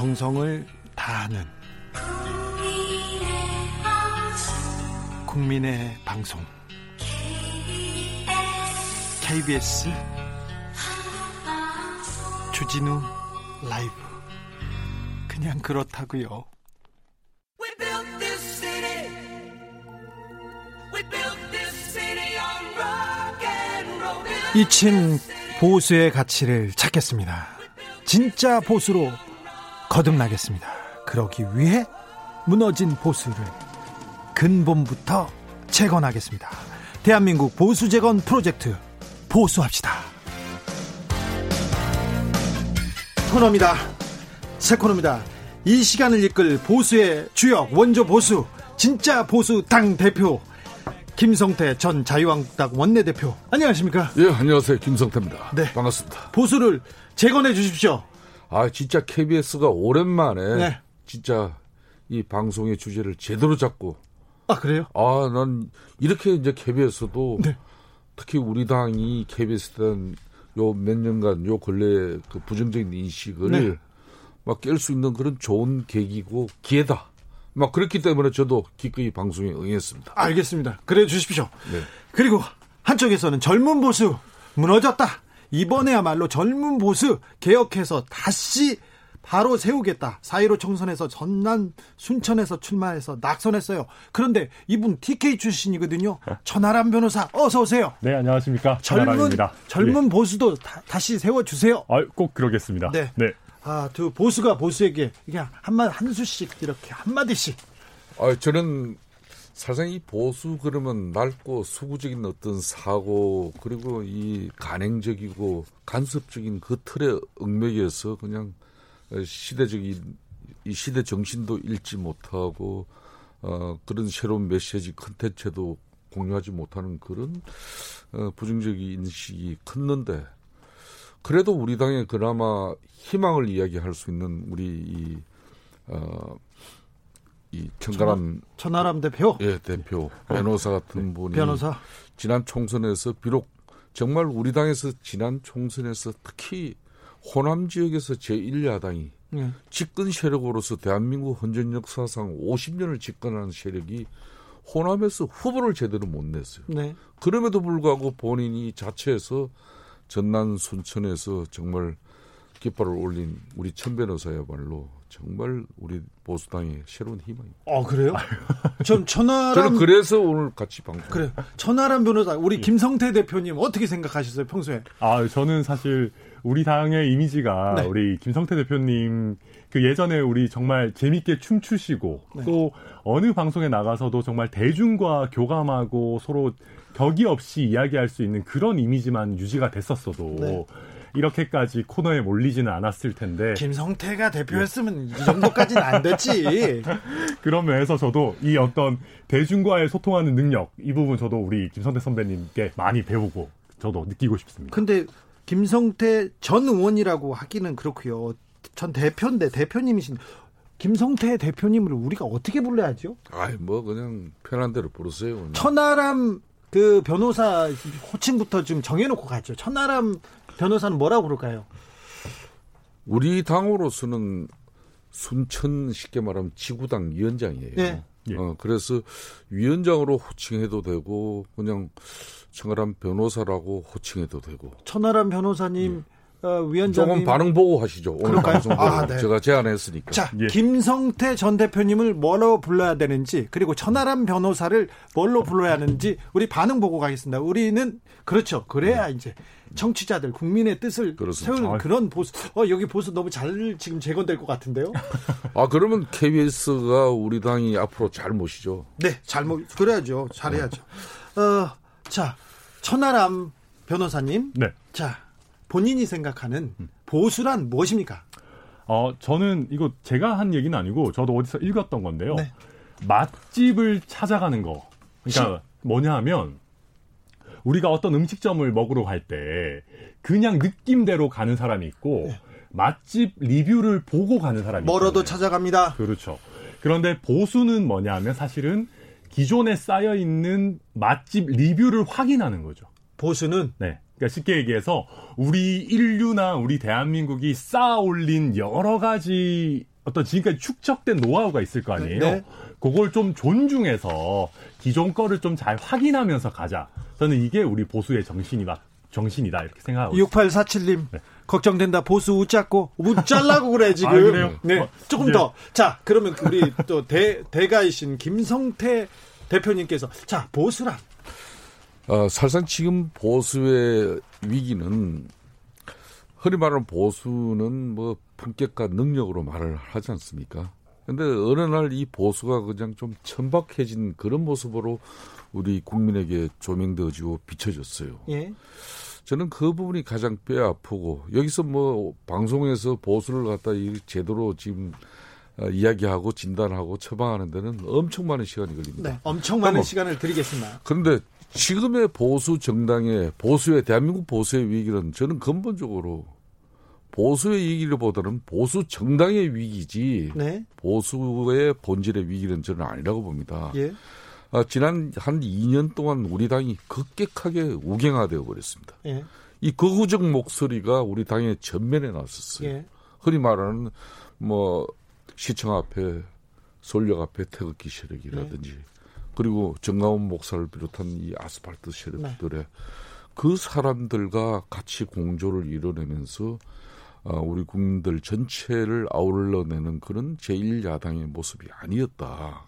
정성을 다하는 국민의 방송. KBS 주진우 라이브. 그냥 그렇다고요. 2층 보수의 가치를 찾겠습니다. 진짜 보수로 거듭나겠습니다. 그러기 위해 무너진 보수를 근본부터 재건하겠습니다. 대한민국 보수 재건 프로젝트 보수합시다. 코너입니다. 새 코너입니다. 이 시간을 이끌 보수의 주역 원조 보수 진짜 보수 당 대표 김성태 전 자유한국당 원내대표 안녕하십니까? 예 안녕하세요 김성태입니다. 네 반갑습니다. 보수를 재건해 주십시오. 아 진짜 KBS가 오랜만에 네. 진짜 이 방송의 주제를 제대로 잡고 아 그래요? 아 난 이렇게 이제 KBS도 네. 특히 우리 당이 KBS 단요몇 년간 요 근래 그 부정적인 인식을 네. 막 깰 수 있는 그런 좋은 계기고 기회다. 막 그렇기 때문에 저도 기꺼이 방송에 응했습니다. 알겠습니다. 그래 주십시오. 네. 그리고 한쪽에서는 젊은 보수 무너졌다. 이번에야말로 젊은 보수 개혁해서 다시 바로 세우겠다. 4.15 총선에서 전남 순천에서 출마해서 낙선했어요. 그런데 이분 TK 출신이거든요. 천하람 변호사 어서 오세요. 네, 안녕하십니까. 젊은 젊은 네. 보수도 다, 시 세워 주세요. 아, 꼭 그러겠습니다. 네. 네. 아, 두 보수가 보수에게 그냥 한마 한 수씩 이렇게 한 마디씩. 아, 저는 사실상 이 보수 그러면 낡고 수구적인 어떤 사고 그리고 이 간행적이고 간섭적인 그 틀의 응맥에서 그냥 시대적인 이 시대 정신도 잃지 못하고 어 그런 새로운 메시지 컨텐츠도 공유하지 못하는 그런 어 부정적인 인식이 컸는데 그래도 우리 당에 그나마 희망을 이야기할 수 있는 우리 이 어, 이 청가람 천하람 대표 예 대표 변호사 같은 분이 변호사 지난 총선에서 비록 정말 우리 당에서 지난 총선에서 특히 호남 지역에서 제1야당이 예. 집권 세력으로서 대한민국 헌전 역사상 50년을 집권하는 세력이 호남에서 후보를 제대로 못 냈어요. 네. 그럼에도 불구하고 본인이 자체에서 전남 순천에서 정말 깃발을 올린 우리 천 변호사야말로 정말 우리 보수당의 새로운 희망입니다. 어 그래요? 전 천하람 저는 그래서 오늘 같이 방송. 그래 천하람 변호사 우리 예. 김성태 대표님 어떻게 생각하셨어요 평소에? 아 저는 사실 우리 당의 이미지가 네. 우리 김성태 대표님 그 예전에 우리 정말 재밌게 춤추시고 네. 또 어느 방송에 나가서도 정말 대중과 교감하고 서로 격이 없이 이야기할 수 있는 그런 이미지만 유지가 됐었어도 네. 이렇게까지 코너에 몰리지는 않았을 텐데 김성태가 대표였으면 이 정도까지는 안 됐지. 그런 면에서 저도 이 어떤 대중과의 소통하는 능력 이 부분 저도 우리 김성태 선배님께 많이 배우고 저도 느끼고 싶습니다. 근데 김성태 전 의원이라고 하기는 그렇고요. 전 대표인데 대표님이신 김성태 대표님을 우리가 어떻게 불러야죠? 아이 뭐 그냥 편한 대로 부르세요. 천하람 그 변호사 호칭부터 좀 정해놓고 가죠. 천하람 변호사는 뭐라고 부를까요? 우리 당으로서는 순천 쉽게 말하면 지구당 위원장이에요. 네. 어, 그래서 위원장으로 호칭해도 되고 그냥 청하람 변호사라고 호칭해도 되고. 천하람 변호사님 네. 어, 위원장님 조금 반응 보고 하시죠. 오늘 방송 아, 네. 제가 제안했으니까. 자, 예. 김성태 전 대표님을 뭐로 불러야 되는지 그리고 천하람 변호사를 뭘로 불러야 하는지 우리 반응 보고 가겠습니다. 우리는 그렇죠. 그래야 네. 이제 청취자들 국민의 뜻을 그렇습니다. 세우는 그런 보수. 어 여기 보수 너무 잘 지금 재건될 것 같은데요. 아 그러면 KBS가 우리 당이 앞으로 잘 모시죠. 네, 잘 모. 그래야죠. 잘해야죠. 어, 자 천하람 변호사님. 네. 자 본인이 생각하는 보수란 무엇입니까? 어, 저는 이거 제가 한 얘기는 아니고 저도 어디서 읽었던 건데요. 네. 맛집을 찾아가는 거. 그러니까 뭐냐 하면 우리가 어떤 음식점을 먹으러 갈 때 그냥 느낌대로 가는 사람이 있고 네. 맛집 리뷰를 보고 가는 사람이 멀어도 있잖아요. 찾아갑니다. 그렇죠. 그런데 보수는 뭐냐 하면 사실은 기존에 쌓여 있는 맛집 리뷰를 확인하는 거죠. 보수는 네. 그러니까 쉽게 얘기해서 우리 인류나 우리 대한민국이 쌓아 올린 여러 가지 어떤 지금까지 축적된 노하우가 있을 거 아니에요. 네. 그걸 좀 존중해서 기존 거를 좀 잘 확인하면서 가자. 저는 이게 우리 보수의 정신이다. 정신이다 이렇게 생각하고 6847님 네. 걱정된다 보수 웃자고 웃잘라고 그래 지금 아, 그래요? 네 어, 조금 네. 더자 그러면 우리 또 대, 대가이신 김성태 대표님께서 자 보수란 어, 사실상 지금 보수의 위기는 흔히 말하는 보수는 뭐 품격과 능력으로 말을 하지 않습니까? 근데 어느 날 이 보수가 그냥 좀 천박해진 그런 모습으로 우리 국민에게 조명되어지고 비춰졌어요. 예. 저는 그 부분이 가장 뼈 아프고 여기서 뭐 방송에서 보수를 갖다 이 제대로 지금 어, 이야기하고 진단하고 처방하는 데는 엄청 많은 시간이 걸립니다. 네, 엄청 많은 뭐, 시간을 드리겠습니다. 그런데 지금의 보수 정당의 보수의 대한민국 보수의 위기는 저는 근본적으로 보수의 위기보다는 보수 정당의 위기지 네. 보수의 본질의 위기는 저는 아니라고 봅니다. 예. 아, 지난 한 2년 동안 우리 당이 급격하게 우경화되어 버렸습니다. 예. 이 거구적 목소리가 우리 당의 전면에 나섰어요. 예. 흔히 말하는 뭐 시청 앞에 솔역 앞에 태극기 세력이라든지 네. 그리고 정가원 목사를 비롯한 이 아스팔트 세력들의 네. 그 사람들과 같이 공조를 이뤄내면서 어, 우리 국민들 전체를 아울러내는 그런 제1야당의 모습이 아니었다.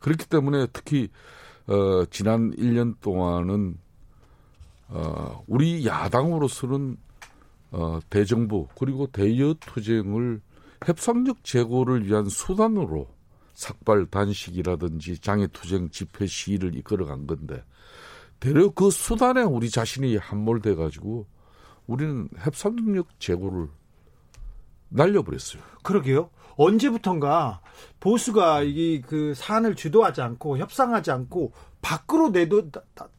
그렇기 때문에 특히 어, 지난 1년 동안은 어, 우리 야당으로서는 어, 대정부 그리고 대여 투쟁을 협상력 제고를 위한 수단으로 삭발 단식이라든지 장애 투쟁 집회 시위를 이끌어간 건데 대려 그 수단에 우리 자신이 함몰돼 가지고 우리는 협상력 제고를 날려버렸어요. 그러게요. 언제부턴가 보수가 이 그 사안을 주도하지 않고 협상하지 않고 밖으로 내도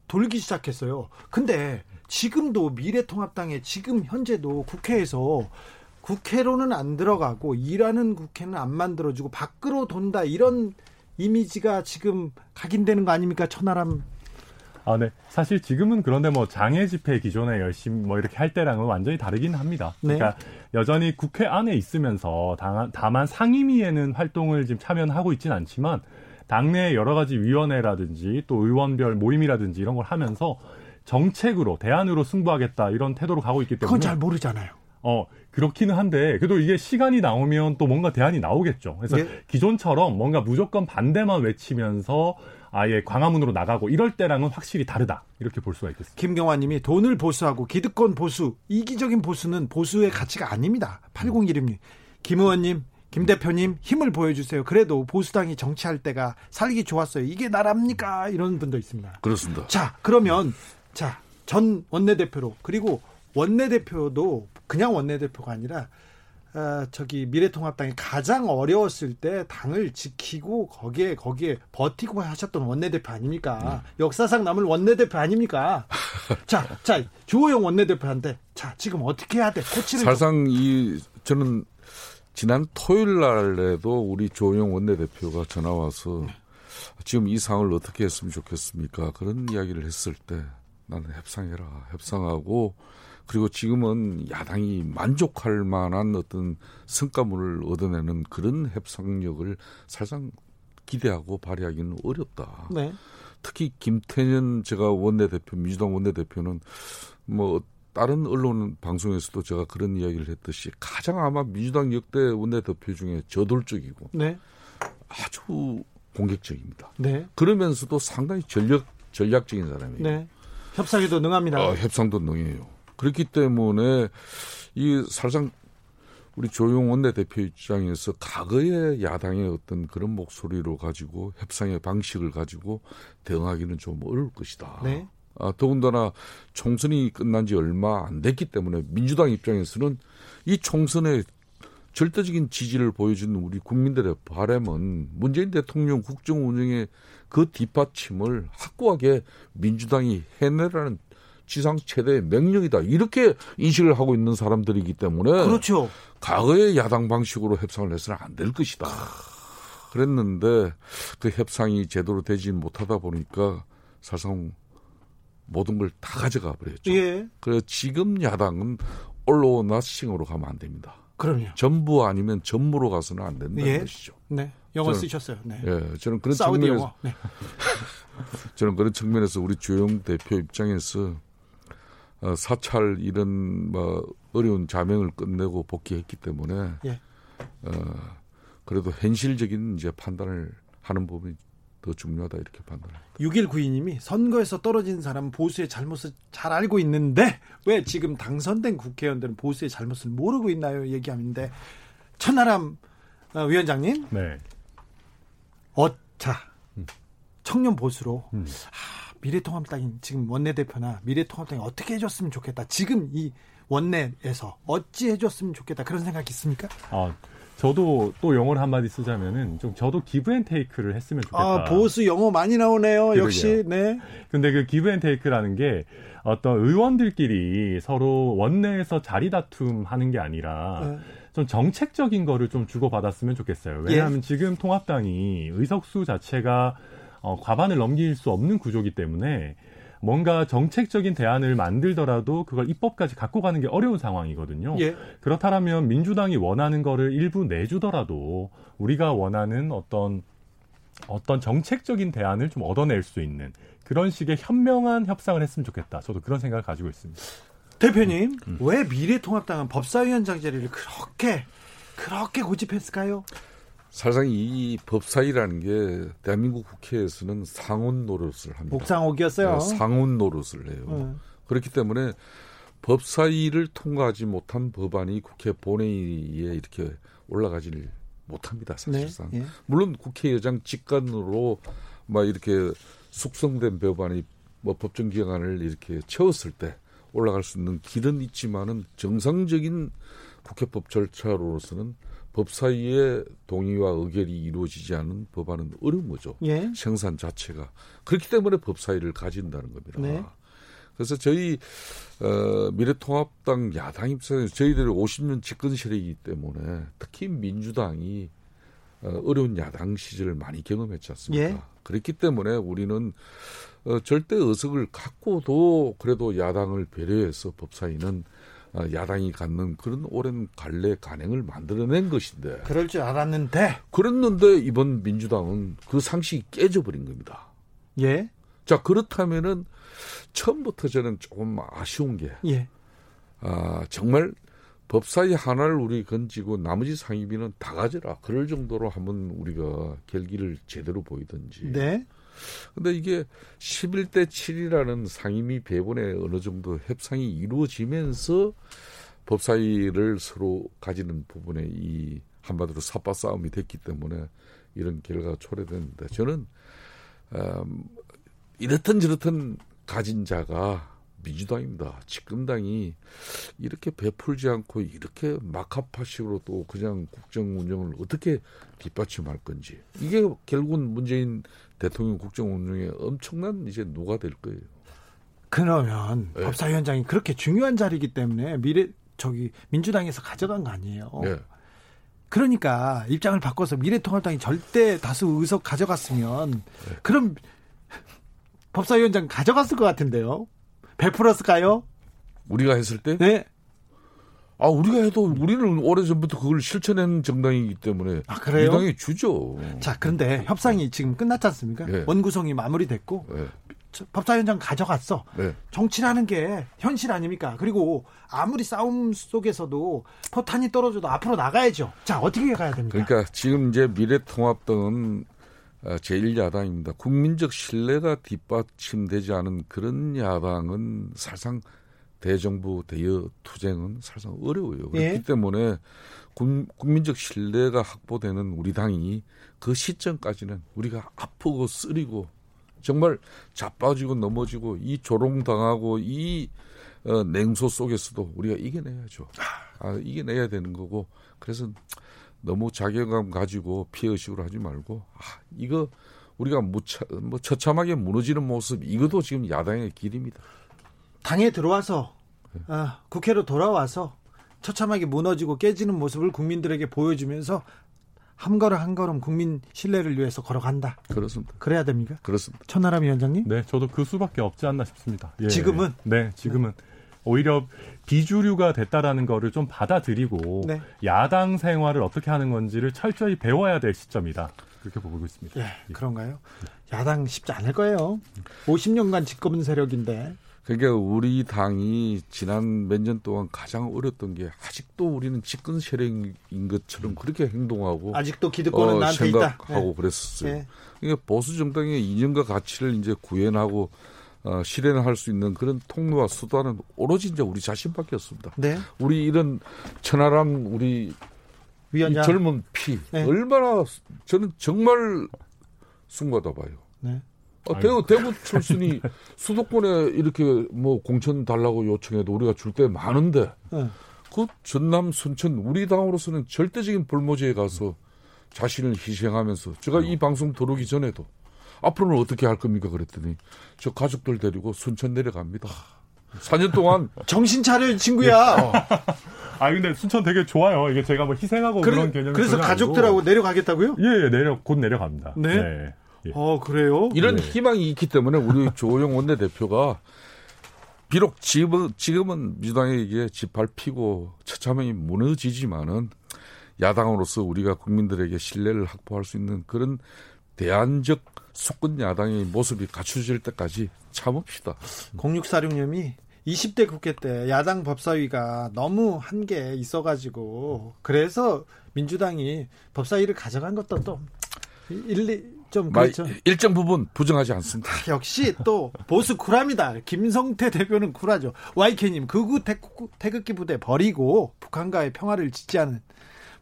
돌기 시작했어요. 근데 지금도 미래통합당에 지금 현재도 국회에서 국회로는 안 들어가고 일하는 국회는 안 만들어주고 밖으로 돈다 이런 이미지가 지금 각인되는 거 아닙니까 천하람 아, 네. 사실 지금은 그런데 뭐 장애 집회 기존에 열심히 뭐 이렇게 할 때랑은 완전히 다르긴 합니다. 네. 그러니까 여전히 국회 안에 있으면서 다만 상임위에는 활동을 지금 참여하고 있지는 않지만 당내 여러 가지 위원회라든지 또 의원별 모임이라든지 이런 걸 하면서 정책으로 대안으로 승부하겠다 이런 태도로 가고 있기 때문에 그건 잘 모르잖아요. 어 그렇기는 한데 그래도 이게 시간이 나오면 또 뭔가 대안이 나오겠죠. 그래서 네. 기존처럼 뭔가 무조건 반대만 외치면서 아예 광화문으로 나가고 이럴 때랑은 확실히 다르다 이렇게 볼 수가 있겠습니다. 김경환님이 돈을 보수하고 기득권 보수 이기적인 보수는 보수의 가치가 아닙니다. 8016님 김 의원님 김 대표님 힘을 보여주세요. 그래도 보수당이 정치할 때가 살기 좋았어요. 이게 나랍니까? 이런 분도 있습니다. 그렇습니다. 자 그러면 자 전 원내대표로 그리고 원내대표도 그냥 원내대표가 아니라 어, 저기 미래통합당이 가장 어려웠을 때 당을 지키고 거기에 거기에 버티고 하셨던 원내대표 아닙니까? 음. 역사상 남을 원내대표 아닙니까? 자, 자 주호영 원내대표한테 자 지금 어떻게 해야 돼? 코치를 사실상 이 저는 지난 토요일 날에도 우리 조호영 원내대표가 전화 와서 네. 지금 이 상을 어떻게 했으면 좋겠습니까? 그런 이야기를 했을 때 나는 협상해라, 협상하고 그리고 지금은 야당이 만족할 만한 어떤 성과물을 얻어내는 그런 협상력을 사실상 기대하고 발휘하기는 어렵다. 네. 특히 김태년 제가 원내대표 민주당 원내대표는 뭐 다른 언론 방송에서도 제가 그런 이야기를 했듯이 가장 아마 민주당 역대 원내대표 중에 저돌적이고 네. 아주 공격적입니다. 네. 그러면서도 상당히 전략 전략적인 사람이에요. 네. 협상에도 능합니다. 어, 협상도 능해요. 그렇기 때문에 이 사실상 우리 조용 원내대표 입장에서 과거의 야당의 어떤 그런 목소리로 가지고 협상의 방식을 가지고 대응하기는 좀 어려울 것이다. 네. 아, 더군다나 총선이 끝난 지 얼마 안 됐기 때문에 민주당 입장에서는 이 총선에 절대적인 지지를 보여준 우리 국민들의 바램은 문재인 대통령 국정 운영의 그 뒷받침을 확고하게 민주당이 해내라는 지상 최대 명령이다. 이렇게 인식을 하고 있는 사람들이기 때문에 그렇죠. 과거의 야당 방식으로 협상을 해서는 안 될 것이다. 그랬는데 그 협상이 제대로 되지 못하다 보니까 사실상 모든 걸 다 가져가 버렸죠. 예. 그래서 지금 야당은 올로 나싱으로 가면 안 됩니다. 그럼요. 전부 아니면 전무로 가서는 안 된다는 예. 것이죠. 네. 영어 저는- 쓰셨어요. 네. 예, 저는 그런 측면에서. 네. 저는 그런 측면에서 우리 주영 대표 입장에서 어, 사찰 이런 뭐 어려운 자명을 끝내고 복귀했기 때문에 예. 어, 그래도 현실적인 이제 판단을 하는 부분이 더 중요하다 이렇게 판단합니다. 6192님이 선거에서 떨어진 사람은 보수의 잘못을 잘 알고 있는데 왜 지금 당선된 국회의원들은 보수의 잘못을 모르고 있나요? 얘기하는데 천하람 어, 위원장님 네. 어자 청년 보수로 음. 아, 미래통합당이 지금 원내대표나 미래통합당이 어떻게 해줬으면 좋겠다. 지금 이 원내에서 어찌 해줬으면 좋겠다 그런 생각 있습니까? 아, 저도 또 영어를 한마디 쓰자면은 좀 저도 give and take를 했으면 좋겠다. 아 보수 영어 많이 나오네요. 역시 네. 근데 그 give and take라는 게 어떤 의원들끼리 서로 원내에서 자리 다툼 하는 게 아니라 네. 좀 정책적인 거를 좀 주고받았으면 좋겠어요. 왜냐하면 지금 통합당이 의석수 자체가 어, 과반을 넘길 수 없는 구조기 때문에 뭔가 정책적인 대안을 만들더라도 그걸 입법까지 갖고 가는 게 어려운 상황이거든요. 예. 그렇다면 민주당이 원하는 거를 일부 내주더라도 우리가 원하는 어떤 어떤 정책적인 대안을 좀 얻어낼 수 있는 그런 식의 현명한 협상을 했으면 좋겠다. 저도 그런 생각을 가지고 있습니다. 대표님 음. 왜 미래통합당은 법사위원장 자리를 그렇게 그렇게 고집했을까요? 사실상 이 법사위라는 게 대한민국 국회에서는 상원 노릇을 합니다. 목상옥이었어요. 네, 상원 노릇을 해요. 어. 그렇기 때문에 법사위를 통과하지 못한 법안이 국회 본회의에 이렇게 올라가지를 못합니다. 사실상. 네, 예. 물론 국회의장 직관으로 막 이렇게 숙성된 법안이 뭐 법정 기간을 이렇게 채웠을 때 올라갈 수 있는 길은 있지만은 정상적인 국회법 절차로서는 법사위의 동의와 의결이 이루어지지 않은 법안은 어려운 거죠. 예. 생산 자체가 그렇기 때문에 법사위를 가진다는 겁니다. 네. 그래서 저희 어, 미래통합당 야당 입장에서 저희들이 50년 집권 세력이기 때문에 특히 민주당이 어, 어려운 야당 시절을 많이 경험했지 않습니까? 예. 그렇기 때문에 우리는 어, 절대 의석을 갖고도 그래도 야당을 배려해서 법사위는 어, 야당이 갖는 그런 오랜 관례 간행을 만들어낸 것인데 그럴 줄 알았는데 그랬는데 이번 민주당은 그 상식이 깨져버린 겁니다. 예. 자 그렇다면은 처음부터 저는 조금 아쉬운 게 예. 아, 정말 법사위 하나를 우리 건지고 나머지 상임위는 다 가져라. 그럴 정도로 한번 우리가 결기를 제대로 보이든지. 네. 근데 이게 11대 7이라는 상임위 배분에 어느 정도 협상이 이루어지면서 법사위를 서로 가지는 부분에 이 한마디로 사파 싸움이 됐기 때문에 이런 결과가 초래됐는데 저는 음, 이렇든 저렇든 가진 자가 민주당입니다. 집권당이 이렇게 베풀지 않고 이렇게 막합파식으로 또 그냥 국정 운영을 어떻게 뒷받침할 건지 이게 결국은 문재인 대통령 국정 운영에 엄청난 이제 누가 될 거예요. 그러면 네. 법사위원장이 그렇게 중요한 자리이기 때문에 미래 저기 민주당에서 가져간 거 아니에요. 예. 그러니까 입장을 바꿔서 미래통합당이 절대 다수 의석 가져갔으면 네. 그럼 법사위원장 가져갔을 것 같은데요. 베풀었을까요? 우리가 했을 때, 네. 아 우리가 해도 우리는 오래 전부터 그걸 실천한 정당이기 때문에 아, 그래요? 이 당이 주죠. 자, 그런데 협상이 지금 끝났지 않습니까? 네. 원구성이 마무리됐고 네, 저- 법사위원장 가져갔어. 네. 정치라는 게 현실 아닙니까? 그리고 아무리 싸움 속에서도 포탄이 떨어져도 앞으로 나가야죠. 자, 어떻게 가야 됩니까? 그러니까 지금 이제 미래통합당은 어, 제1야당입니다. 국민적 신뢰가 뒷받침되지 않은 그런 야당은 사실상 대정부 대여 투쟁은 사실상 어려워요. 그렇기 예. 때문에 국, 국민적 신뢰가 확보되는 우리 당이 그 시점까지는 우리가 아프고 쓰리고 정말 자빠지고 넘어지고 이 조롱당하고 이 어, 냉소 속에서도 우리가 이겨내야죠. 아, 이겨내야 되는 거고 그래서 너무 자괴감 가지고 피해의식으로 하지 말고 아, 이거 우리가 무차, 뭐 처참하게 무너지는 모습 이것도 지금 야당의 길입니다. 당에 들어와서 아, 국회로 돌아와서 처참하게 무너지고 깨지는 모습을 국민들에게 보여주면서 한 걸음 한 걸음 국민 신뢰를 위해서 걸어간다. 그렇습니다. 그래야 됩니까? 그렇습니다. 천하람 위원장님? 네, 저도 그 수밖에 없지 않나 싶습니다. 예. 지금은? 네, 지금은 오히려 비주류가 됐다라는 거를 좀 받아들이고 네. 야당 생활을 어떻게 하는 건지를 철저히 배워야 될 시점이다. 그렇게 보고 있습니다. 예, 그런가요? 야당 쉽지 않을 거예요. 50년간 집권 세력인데. 그러니까 우리 당이 지난 몇 년 동안 가장 어렸던 게 아직도 우리는 집권 세력인 것처럼 그렇게 행동하고 아직도 기득권은 어, 나한테 생각하고 네. 그랬었어요. 네. 그러니까 보수 정당의 이념과 가치를 이제 구현하고 어, 실현할 수 있는 그런 통로와 수단은 오로지 이제 우리 자신밖에 없습니다. 네. 우리 이런 천하람 우리 위원장. 젊은 피 네. 얼마나 저는 정말 숭고하다 봐요. 네. 아, 대구, 대구 출신이 수도권에 이렇게 뭐 공천 달라고 요청해도 우리가 줄 때 많은데 네. 그 전남 순천 우리 당으로서는 절대적인 불모지에 가서 자신을 희생하면서 제가 이 방송 들어오기 전에도 앞으로는 어떻게 할 겁니까 그랬더니 저 가족들 데리고 순천 내려갑니다. 4년 동안 정신 차려 친구야. 어. 아 근데 순천 되게 좋아요. 이게 제가 뭐 희생하고 그래, 그런 개념이 그래서 가족들하고 아니고. 내려가겠다고요? 예, 예, 내려 곧 내려갑니다. 네. 네. 예. 어 그래요? 이런 네. 희망이 있기 때문에 우리 조호영 원내대표가 비록 지금은, 지금은 민주당에게 짓밟히고 처참히 무너지지만은 야당으로서 우리가 국민들에게 신뢰를 확보할 수 있는 그런 대안적 수권 야당의 모습이 갖춰질 때까지 참읍시다. 0646님이 20대 국회 때 야당 법사위가 너무 한게 있어가지고 그래서 민주당이 법사위를 가져간 것도 또 일리 좀 그렇죠. 일정 부분 부정하지 않습니다. 아, 역시 또 보수 쿨합니다. 김성태 대표는 쿨하죠. YK님 극우 태극기 부대 버리고 북한과의 평화를 지지하는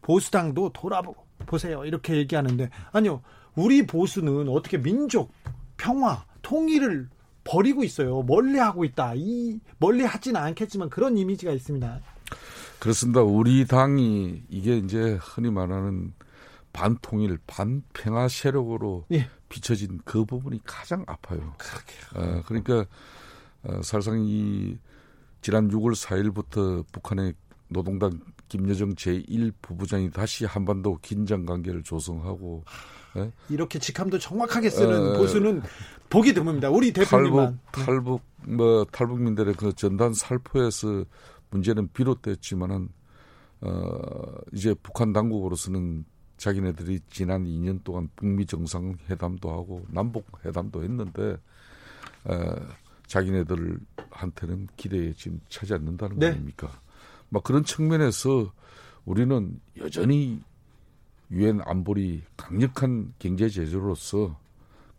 보수당도 돌아보세요. 이렇게 얘기하는데 아니요. 우리 보수는 어떻게 민족, 평화, 통일을 버리고 있어요. 멀리 하고 있다. 이 멀리 하지는 않겠지만 그런 이미지가 있습니다. 그렇습니다. 우리 당이 이게 이제 흔히 말하는 반통일, 반평화 세력으로 예. 비춰진 그 부분이 가장 아파요. 어, 그러니까 어, 사실상 이 지난 6월 4일부터 북한의 노동당 김여정 제1부부장이 다시 한반도 긴장 관계를 조성하고 네? 이렇게 직함도 정확하게 쓰는 어, 보수는 보기 드뭅니다. 우리 대표님만 탈북, 탈북 뭐 탈북민들의 그 전단 살포에서 문제는 비롯됐지만은 어 이제 북한 당국으로서는 자기네들이 지난 2년 동안 북미 정상회담도 하고 남북 회담도 했는데 어 자기네들한테는 기대에 지금 차지 않는다는 네. 거 아닙니까? 막 그런 측면에서 우리는 여전히 유엔 안보리 강력한 경제 제재로서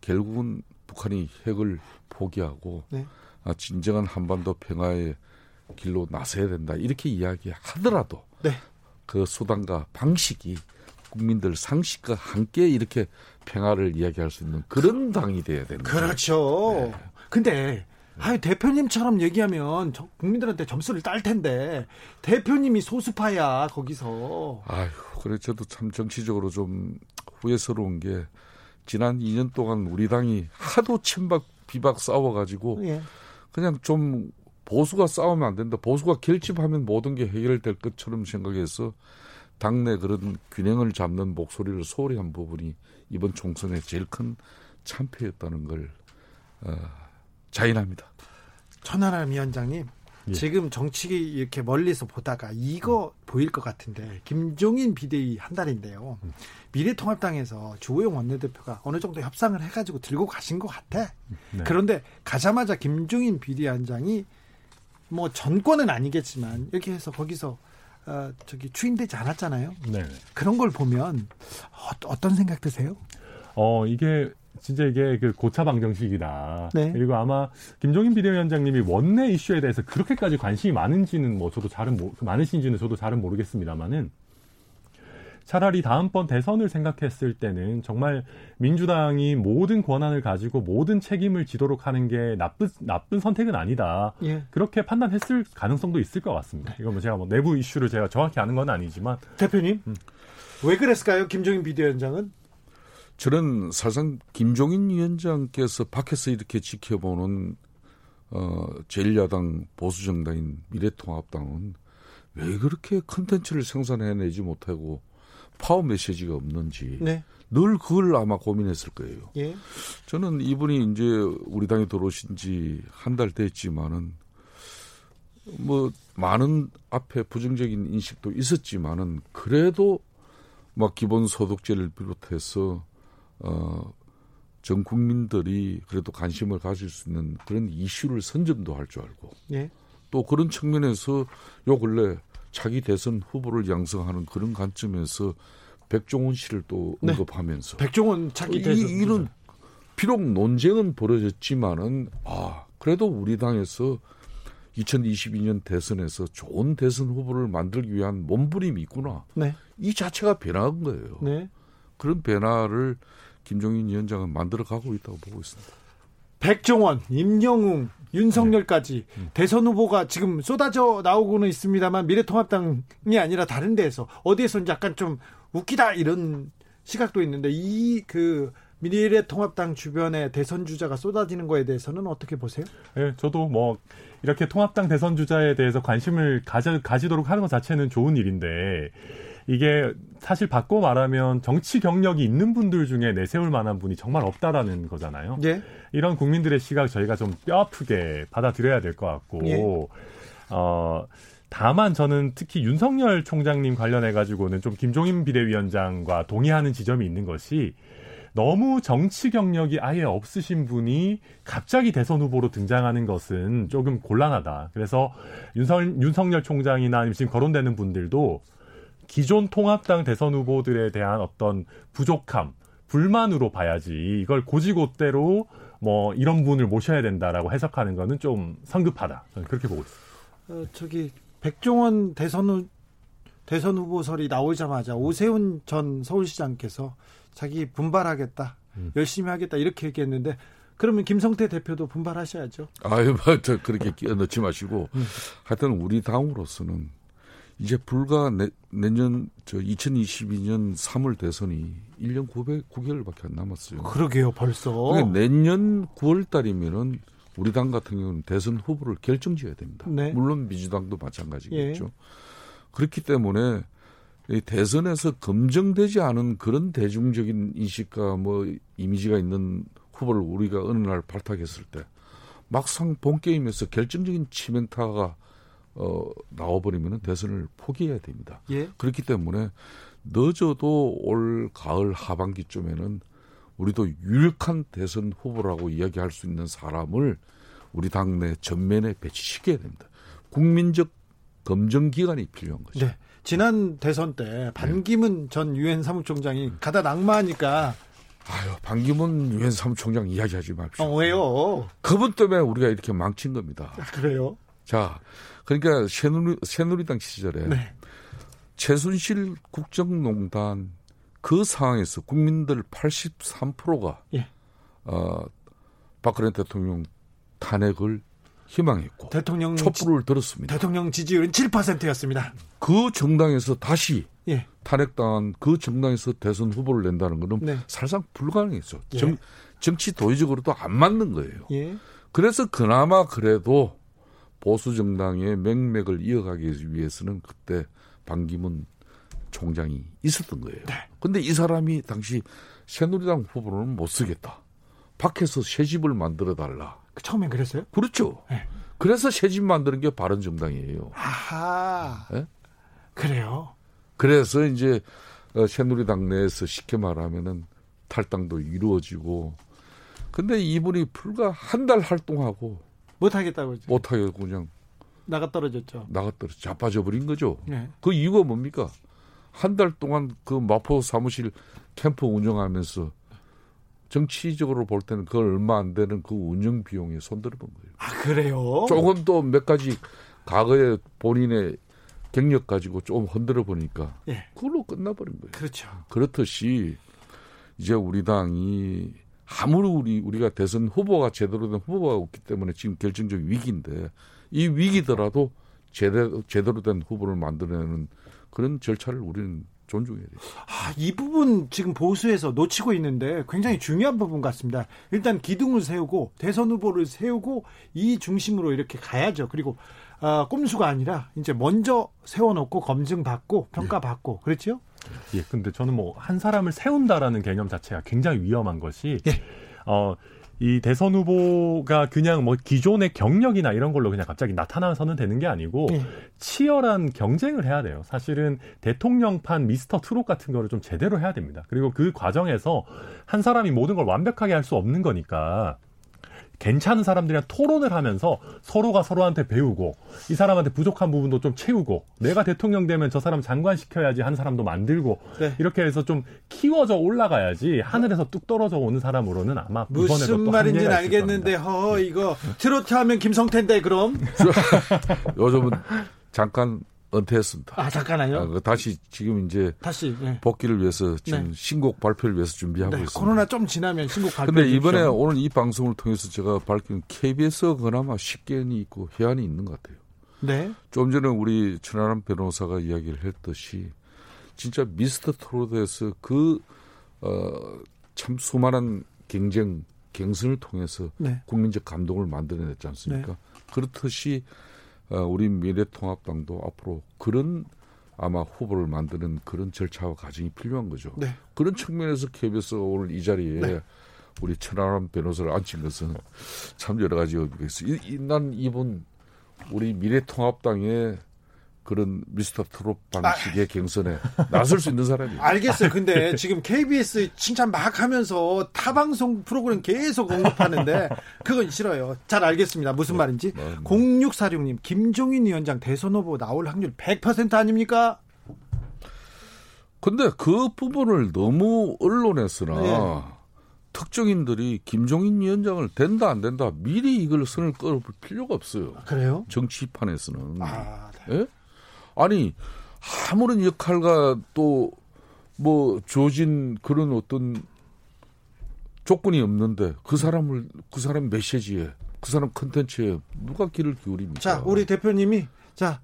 결국은 북한이 핵을 포기하고 네. 아, 진정한 한반도 평화의 길로 나서야 된다 이렇게 이야기하더라도 네. 그 수단과 방식이 국민들 상식과 함께 이렇게 평화를 이야기할 수 있는 그런 당이 돼야 된다. 그렇죠. 네. 근데 아유, 대표님처럼 얘기하면 국민들한테 점수를 딸 텐데 대표님이 소수파야 거기서. 아유, 그래 저도 참 정치적으로 좀 후회스러운 게 지난 2년 동안 우리 당이 하도 친박 비박 싸워가지고 예. 그냥 좀 보수가 싸우면 안 된다. 보수가 결집하면 모든 게 해결될 것처럼 생각해서 당내 그런 균형을 잡는 목소리를 소홀히 한 부분이 이번 총선의 제일 큰 참패였다는 걸 어, 자인합니다. 천하람 위원장님, 예. 지금 정치 이렇게 멀리서 보다가 이거 음. 보일 것 같은데 김종인 비대위 한 달인데요. 음. 미래통합당에서 주호영 원내대표가 어느 정도 협상을 해가지고 들고 가신 것 같아. 네. 그런데 가자마자 김종인 비대위원장이 뭐 전권은 아니겠지만 이렇게 해서 거기서 어, 저기 추인되지 않았잖아요. 네. 그런 걸 보면 어, 어떤 생각 드세요? 어 이게 진짜 이게 그 고차 방정식이다. 네. 그리고 아마 김종인 비대위원장님이 원내 이슈에 대해서 그렇게까지 관심이 많은지는 뭐 저도 잘은 모, 많으신지는 저도 잘은 모르겠습니다만은 차라리 다음번 대선을 생각했을 때는 정말 민주당이 모든 권한을 가지고 모든 책임을 지도록 하는 게 나쁜 나쁜 선택은 아니다. 예. 그렇게 판단했을 가능성도 있을 것 같습니다. 이건 뭐 제가 뭐 내부 이슈를 제가 정확히 아는 건 아니지만 대표님 음. 왜 그랬을까요? 김종인 비대위원장은 저는 사실상 김종인 위원장께서 밖에서 이렇게 지켜보는 어, 제1야당 보수정당인 미래통합당은 왜 그렇게 컨텐츠를 생산해내지 못하고 파워 메시지가 없는지 네. 늘 그걸 아마 고민했을 거예요. 예. 저는 이분이 이제 우리 당에 들어오신 지 한 달 됐지만은 뭐 많은 앞에 부정적인 인식도 있었지만은 그래도 막 기본 소득제를 비롯해서 어전 국민들이 그래도 관심을 가질 수 있는 그런 이슈를 선점도 할 줄 알고 예. 또 그런 측면에서 요 근래 차기 대선 후보를 양성하는 그런 관점에서 백종원 씨를 또 네. 언급하면서 백종원 차기 대선 이, 이런 비록 논쟁은 벌어졌지만은 아 그래도 우리 당에서 2022년 대선에서 좋은 대선 후보를 만들기 위한 몸부림이 있구나. 네. 이 자체가 변화한 거예요. 네. 그런 변화를 김종인 위원장은 만들어 가고 있다고 보고 있습니다. 백종원, 임영웅, 윤석열까지 네. 음. 대선 후보가 지금 쏟아져 나오고는 있습니다만 미래통합당이 아니라 다른 데에서 어디에서 약간 좀 웃기다 이런 시각도 있는데 이 그 미래통합당 주변에 대선 주자가 쏟아지는 거에 대해서는 어떻게 보세요? 네, 저도 뭐 이렇게 통합당 대선 주자에 대해서 관심을 가져, 가지도록 하는 것 자체는 좋은 일인데 이게 사실 바꿔 말하면 정치 경력이 있는 분들 중에 내세울 만한 분이 정말 없다라는 거잖아요. 예. 이런 국민들의 시각 저희가 좀 뼈아프게 받아들여야 될 것 같고 예. 어. 다만 저는 특히 윤석열 총장님 관련해 가지고는 좀 김종인 비대위원장과 동의하는 지점이 있는 것이 너무 정치 경력이 아예 없으신 분이 갑자기 대선 후보로 등장하는 것은 조금 곤란하다. 그래서 윤석, 윤석열 총장이나 지금 거론되는 분들도 기존 통합당 대선 후보들에 대한 어떤 부족함, 불만으로 봐야지 이걸 고지고대로 뭐 이런 분을 모셔야 된다라고 해석하는 거는 좀 성급하다. 저는 그렇게 보고 있습니다. 어, 저기 백종원 대선 후, 대선 후보설이 나오자마자 오세훈 전 서울시장께서 자기 분발하겠다, 음. 열심히 하겠다 이렇게 얘기했는데 그러면 김성태 대표도 분발하셔야죠. 아유, 뭐, 저 그렇게 끼어 넣지 마시고 음. 하여튼 우리 당으로서는 이제 불과 내, 내년 저 2022년 3월 대선이 1년 900, 9개월밖에 안 남았어요. 그러게요, 벌써. 그러니까 내년 9월 달이면은 우리 당 같은 경우는 대선 후보를 결정지어야 됩니다. 네. 물론 민주당도 마찬가지겠죠. 예. 그렇기 때문에 이 대선에서 검증되지 않은 그런 대중적인 인식과 뭐 이미지가 있는 후보를 우리가 어느 날 발탁했을 때 막상 본 게임에서 결정적인 치명타가 어, 나와버리면 대선을 포기해야 됩니다. 예? 그렇기 때문에 늦어도 올 가을 하반기쯤에는 우리도 유력한 대선 후보라고 이야기할 수 있는 사람을 우리 당내 전면에 배치시켜야 됩니다. 국민적 검증 기간이 필요한 거죠. 네. 지난 대선 때 반기문 네. 전 유엔 사무총장이 가다 낙마하니까 아유 반기문 유엔 사무총장 이야기하지 마십시오. 어, 왜요? 그분 때문에 우리가 이렇게 망친 겁니다. 아, 그래요? 자, 그러니까 새누리, 새누리당 시절에 네. 최순실 국정농단 그 상황에서 국민들 83%가 예. 어, 박근혜 대통령 탄핵을 희망했고 대통령 촛불을 들었습니다. 대통령 지지율은 7%였습니다. 그 정당에서 다시 예. 탄핵당한 그 정당에서 대선 후보를 낸다는 것은 네. 사실상 불가능했죠. 예. 정, 정치 도의적으로도 안 맞는 거예요. 예. 그래서 그나마 그래도 보수 정당의 맥맥을 이어가기 위해서는 그때 반기문 총장이 있었던 거예요. 네. 근데 이 사람이 당시 새누리당 후보로는 못 쓰겠다. 밖에서 새 집을 만들어 달라. 그 처음엔 그랬어요? 그렇죠. 네. 그래서 새 집 만드는 게 바른 정당이에요. 아하. 네? 그래요. 그래서 이제 어, 새누리당 내에서 쉽게 말하면은 탈당도 이루어지고 근데 이분이 불과 한 달 활동하고 못 하겠다고 못 하겠고 그냥 나가 떨어졌죠. 나가 떨어져 자빠져 버린 거죠. 네. 그 이유가 뭡니까? 한 달 동안 그 마포 사무실 캠프 운영하면서 정치적으로 볼 때는 그 얼마 안 되는 그 운영 비용에 손들어 본 거예요. 아, 그래요? 조금 또 몇 가지 과거에 본인의 경력 가지고 좀 흔들어 보니까 예. 그걸로 끝나버린 거예요. 그렇죠. 그렇듯이 이제 우리 당이 아무리 우리 우리가 대선 후보가 제대로 된 후보가 없기 때문에 지금 결정적 위기인데 이 위기더라도 제대로 제대로 된 후보를 만들어내는 그런 절차를 우리는 존중해야 돼요. 아, 이 부분 지금 보수에서 놓치고 있는데 굉장히 중요한 부분 같습니다. 일단 기둥을 세우고 대선 후보를 세우고 이 중심으로 이렇게 가야죠. 그리고 어, 꼼수가 아니라 이제 먼저 세워놓고 검증받고 평가받고 그렇죠? 예, 근데 저는 뭐 한 사람을 세운다라는 개념 자체가 굉장히 위험한 것이 예. 어 이 대선 후보가 그냥 뭐 기존의 경력이나 이런 걸로 그냥 갑자기 나타나서는 되는 게 아니고 네. 치열한 경쟁을 해야 돼요. 사실은 대통령판 미스터 트롯 같은 거를 좀 제대로 해야 됩니다. 그리고 그 과정에서 한 사람이 모든 걸 완벽하게 할 수 없는 거니까 괜찮은 사람들이랑 토론을 하면서 서로가 서로한테 배우고 이 사람한테 부족한 부분도 좀 채우고 내가 대통령 되면 저 사람 장관 시켜야지 한 사람도 만들고 네. 이렇게 해서 좀 키워져 올라가야지 하늘에서 뚝 떨어져 오는 사람으로는 아마 무슨 말인지는 알겠는데 허 이거 트로트 하면 김성태인데 그럼 요즘은 잠깐 은퇴했습니다. 아 잠깐만요. 아, 그 다시 지금 이제 다시 네. 복귀를 위해서 지금 네. 신곡 발표를 위해서 준비하고 네, 있습니다. 코로나 좀 지나면 신곡 발표. 근데 이번에 오늘 이 방송을 통해서 제가 밝힌 KBS가 그나마 쉽게는 있고 해안이 있는 것 같아요. 네. 좀 전에 우리 천하람 변호사가 이야기를 했듯이 진짜 미스터 트롯에서 그 어, 참 수많은 경쟁 경선을 통해서 네. 국민적 감동을 만들어냈지 않습니까? 네. 그렇듯이 어, 우리 미래통합당도 앞으로 그런 아마 후보를 만드는 그런 절차와 과정이 필요한 거죠. 네. 그런 측면에서 KBS가 오늘 이 자리에 네. 우리 천하람 변호사를 앉힌 것은 참 여러 가지 의미가 있어요. 이, 난 이분 우리 미래통합당의 그런 미스터 트롯 방식의 아. 경선에 나설 수 있는 사람이에요. 알겠어요. 근데 지금 KBS 칭찬 막 하면서 타방송 프로그램 계속 언급하는데 그건 싫어요. 잘 알겠습니다. 무슨 네. 말인지. 네. 0646님, 김종인 위원장 대선 후보 나올 확률 100% 아닙니까? 근데 그 부분을 너무 언론에서나 네. 특정인들이 김종인 위원장을 된다 안 된다 미리 이걸 선을 끌어볼 필요가 없어요. 그래요? 정치판에서는. 아, 네. 예? 아니 아무런 역할과 또뭐 주어진 그런 어떤 조건이 없는데 그 사람을 그 사람 메시지에 그 사람 컨텐츠에 누가 귀를 기울입니까? 자, 우리 대표님이 자그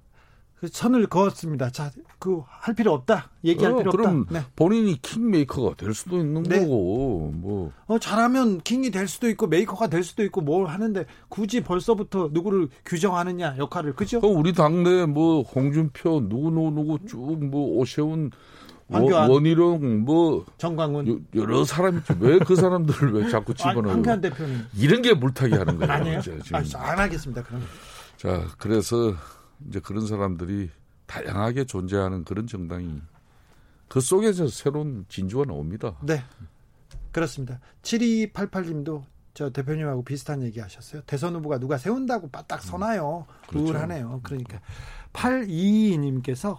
선을 그었습니다. 자, 그 할 필요 없다. 얘기할 어, 필요 그럼 없다. 네. 본인이 킹메이커가 될 수도 있는 네. 거고 뭐. 어, 잘하면 킹이 될 수도 있고 메이커가 될 수도 있고 뭘 하는데 굳이 벌써부터 누구를 규정하느냐 역할을 그죠? 어, 우리 당내 뭐 홍준표 누구 누구 누구 쭉 뭐 오세훈 황교안, 원희룡, 뭐 정광훈 여러 사람이 왜그 사람들을 왜 자꾸 집어넣어요? 황교안 대표님 이런 게 물타기 하는 거예요. 아니에요? 아, 안 하겠습니다. 그럼. 자, 그래서 이제 그런 사람들이 다양하게 존재하는 그런 정당이 그 속에서 새로운 진주가 나옵니다. 네. 그렇습니다. 7288님도 저 대표님하고 비슷한 얘기 하셨어요. 대선 후보가 누가 세운다고 바딱 서나요. 그렇죠. 우울하네요. 그러니까 822님께서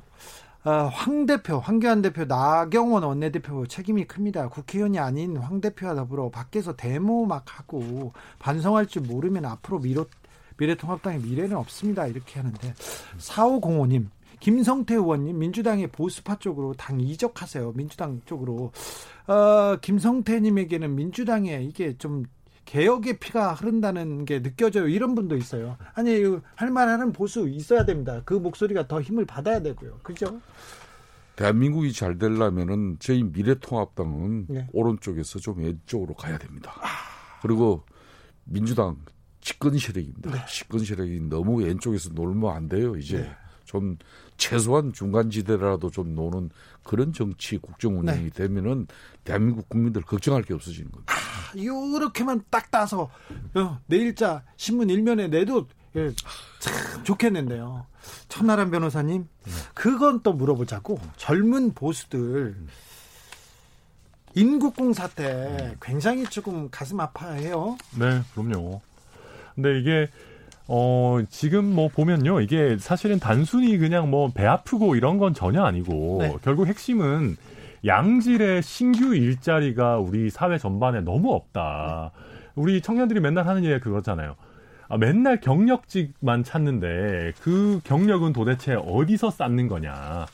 어, 황 대표, 황교안 대표, 나경원 원내대표 책임이 큽니다. 국회의원이 아닌 황 대표와 더불어 밖에서 데모 막 하고 반성할 줄 모르면 앞으로 미로 미래통합당의 미래는 없습니다. 이렇게 하는데 4505님 김성태 의원님 민주당의 보수파 쪽으로 당 이적하세요. 민주당 쪽으로 어, 김성태님에게는 민주당에 이게 좀 개혁의 피가 흐른다는 게 느껴져요. 이런 분도 있어요. 아니 할 만하는 보수 있어야 됩니다. 그 목소리가 더 힘을 받아야 되고요. 그죠? 대한민국이 잘 되려면은 저희 미래통합당은 네. 오른쪽에서 좀 왼쪽으로 가야 됩니다. 아... 그리고 민주당 집권 세력입니다. 네. 집권 세력이 너무 왼쪽에서 놀면 안 돼요. 이제 네. 좀 최소한 중간 지대라도 좀 노는 그런 정치 국정 운영이 네. 되면은 대한민국 국민들 걱정할 게 없어지는 겁니다. 아, 요렇게만 딱 따서 어, 내일자 신문 일면에 내도 예, 참 좋겠는데요. 천나람 변호사님, 그건 또 물어보자고 젊은 보수들 인국공 사태 굉장히 조금 가슴 아파해요. 네, 그럼요. 근데 이게 어, 지금 뭐 보면요. 이게 사실은 단순히 그냥 뭐 배 아프고 이런 건 전혀 아니고 네. 결국 핵심은 양질의 신규 일자리가 우리 사회 전반에 너무 없다. 우리 청년들이 맨날 하는 얘기 그거잖아요. 아, 맨날 경력직만 찾는데 그 경력은 도대체 어디서 쌓는 거냐.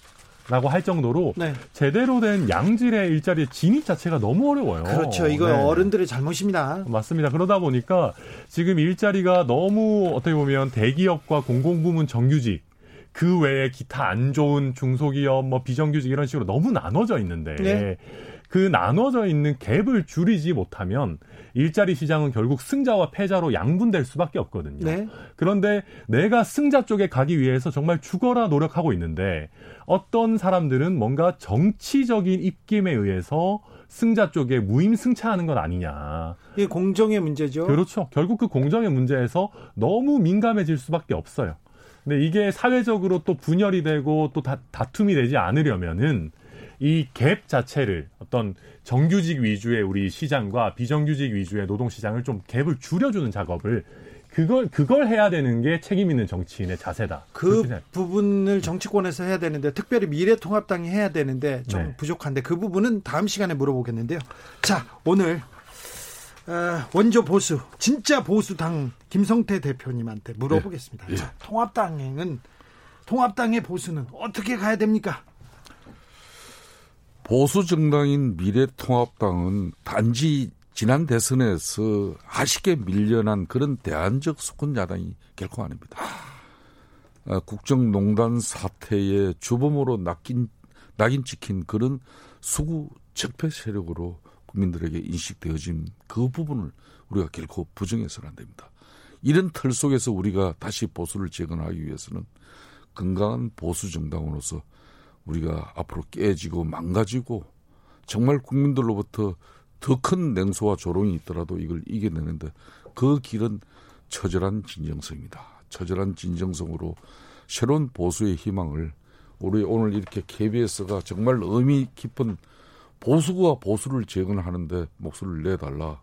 라고 할 정도로 네. 제대로 된 양질의 일자리의 진입 자체가 너무 어려워요. 그렇죠. 이거 네. 어른들의 잘못입니다. 맞습니다. 그러다 보니까 지금 일자리가 너무 어떻게 보면 대기업과 공공부문 정규직 그 외에 기타 안 좋은 중소기업 뭐 비정규직 이런 식으로 너무 나눠져 있는데 네. 그 나눠져 있는 갭을 줄이지 못하면 일자리 시장은 결국 승자와 패자로 양분될 수밖에 없거든요. 네. 그런데 내가 승자 쪽에 가기 위해서 정말 죽어라 노력하고 있는데 어떤 사람들은 뭔가 정치적인 입김에 의해서 승자 쪽에 무임승차하는 것 아니냐. 이게 공정의 문제죠. 그렇죠. 결국 그 공정의 문제에서 너무 민감해질 수밖에 없어요. 근데 이게 사회적으로 또 분열이 되고 또 다, 다툼이 되지 않으려면은 이 갭 자체를 어떤 정규직 위주의 우리 시장과 비정규직 위주의 노동 시장을 좀 갭을 줄여주는 작업을 그걸 그걸 해야 되는 게 책임 있는 정치인의 자세다. 그 부분을 정치권에서 해야 되는데 특별히 미래통합당이 해야 되는데 좀 네. 부족한데 그 부분은 다음 시간에 물어보겠는데요. 자 오늘 어, 원조 보수 진짜 보수당 김성태 대표님한테 물어보겠습니다. 네. 자, 통합당은 통합당의 보수는 어떻게 가야 됩니까? 보수 정당인 미래통합당은 단지 지난 대선에서 아쉽게 밀려난 그런 대안적 수권 야당이 결코 아닙니다. 아, 국정농단 사태의 주범으로 낙인, 낙인 찍힌 그런 수구 적폐 세력으로 국민들에게 인식되어진 그 부분을 우리가 결코 부정해서는 안 됩니다. 이런 틀 속에서 우리가 다시 보수를 재건하기 위해서는 건강한 보수 정당으로서 우리가 앞으로 깨지고 망가지고 정말 국민들로부터 더 큰 냉소와 조롱이 있더라도 이걸 이겨내는데 그 길은 처절한 진정성입니다. 처절한 진정성으로 새로운 보수의 희망을 우리 오늘 이렇게 KBS가 정말 의미 깊은 보수와 보수를 재건하는데 목소리를 내달라.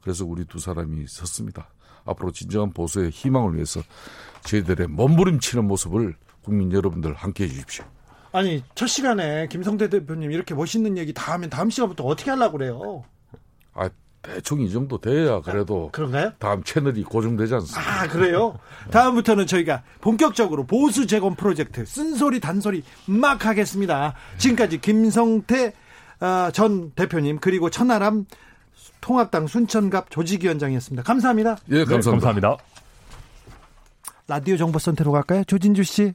그래서 우리 두 사람이 섰습니다. 앞으로 진정한 보수의 희망을 위해서 저희들의 몸부림치는 모습을 국민 여러분들 함께 해 주십시오. 아니 첫 시간에 김성대 대표님 이렇게 멋있는 얘기 다 하면 다음 시간부터 어떻게 하려고 그래요? 아 대충 이 정도 돼야 그래도 아, 그런가요? 다음 채널이 고정되지 않습니까? 아 그래요? 다음부터는 저희가 본격적으로 보수 재건 프로젝트 쓴소리 단소리 막 하겠습니다. 지금까지 김성태 어, 전 대표님 그리고 천하람 통합당 순천갑 조직위원장이었습니다. 감사합니다. 예, 감사합니다. 네, 감사합니다. 라디오 정보센터로 갈까요? 조진주 씨.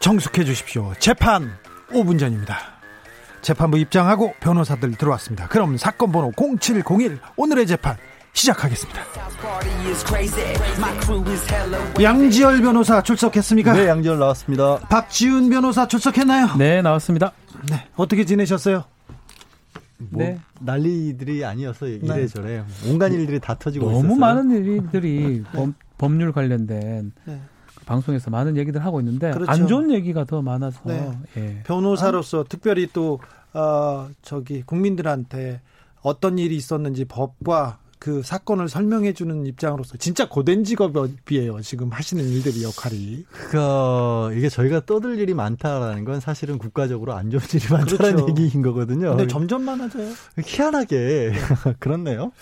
정숙해 주십시오. 재판 5분 전입니다. 재판부 입장하고 변호사들 들어왔습니다. 그럼 사건 번호 0701 오늘의 재판 시작하겠습니다. 양지열 변호사 출석했습니까? 네, 양지열 나왔습니다. 박지훈 변호사 출석했나요? 네, 나왔습니다. 네, 어떻게 지내셨어요? 뭐 네. 난리들이 아니어서 이래저래 네. 온갖 일들이 다 터지고 너무 있었어요. 많은 일들이 네. 법, 률 관련된 네. 방송에서 많은 얘기들 하고 있는데 그렇죠. 안 좋은 얘기가 더 많아서 네. 예. 변호사로서 아. 특별히 또 어, 저기 국민들한테 어떤 일이 있었는지 법과 그 사건을 설명해 주는 입장으로서 진짜 고된 직업이에요. 지금 하시는 일들이 역할이. 그 이게 저희가 떠들 일이 많다라는 건 사실은 국가적으로 안 좋은 일이 많다는 그렇죠. 얘기인 거거든요. 근데 점점 많아져요. 희한하게 그렇네요.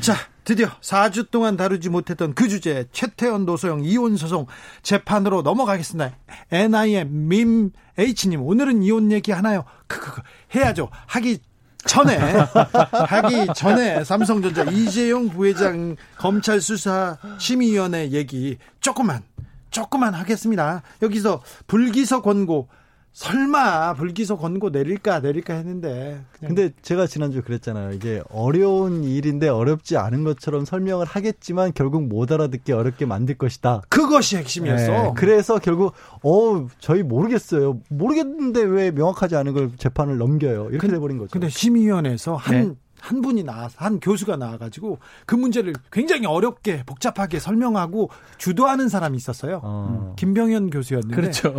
자, 드디어 4주 동안 다루지 못했던 그 주제 최태원 노소영 이혼 소송 재판으로 넘어가겠습니다. NIM 민 H님 오늘은 이혼 얘기 하나요? 그그 해야죠. 하기 전에 하기 전에 삼성전자 이재용 부회장 검찰 수사 심의위원회 얘기 조금만 조금만 하겠습니다. 여기서 불기소 권고 설마 불기소 권고 내릴까 내릴까 했는데 근데 제가 지난주 그랬잖아요. 이게 어려운 일인데 어렵지 않은 것처럼 설명을 하겠지만 결국 못 알아듣게 어렵게 만들 것이다. 그것이 핵심이었어. 네. 그래서 결국 어 저희 모르겠어요. 모르겠는데 왜 명확하지 않은 걸 재판을 넘겨요. 이렇게 돼 버린 거죠. 근데 심의위원회에서 한 네. 한 분이 나와서 한 교수가 나와가지고 그 문제를 굉장히 어렵게 복잡하게 설명하고 주도하는 사람이 있었어요. 어. 김병현 교수였는데 그렇죠.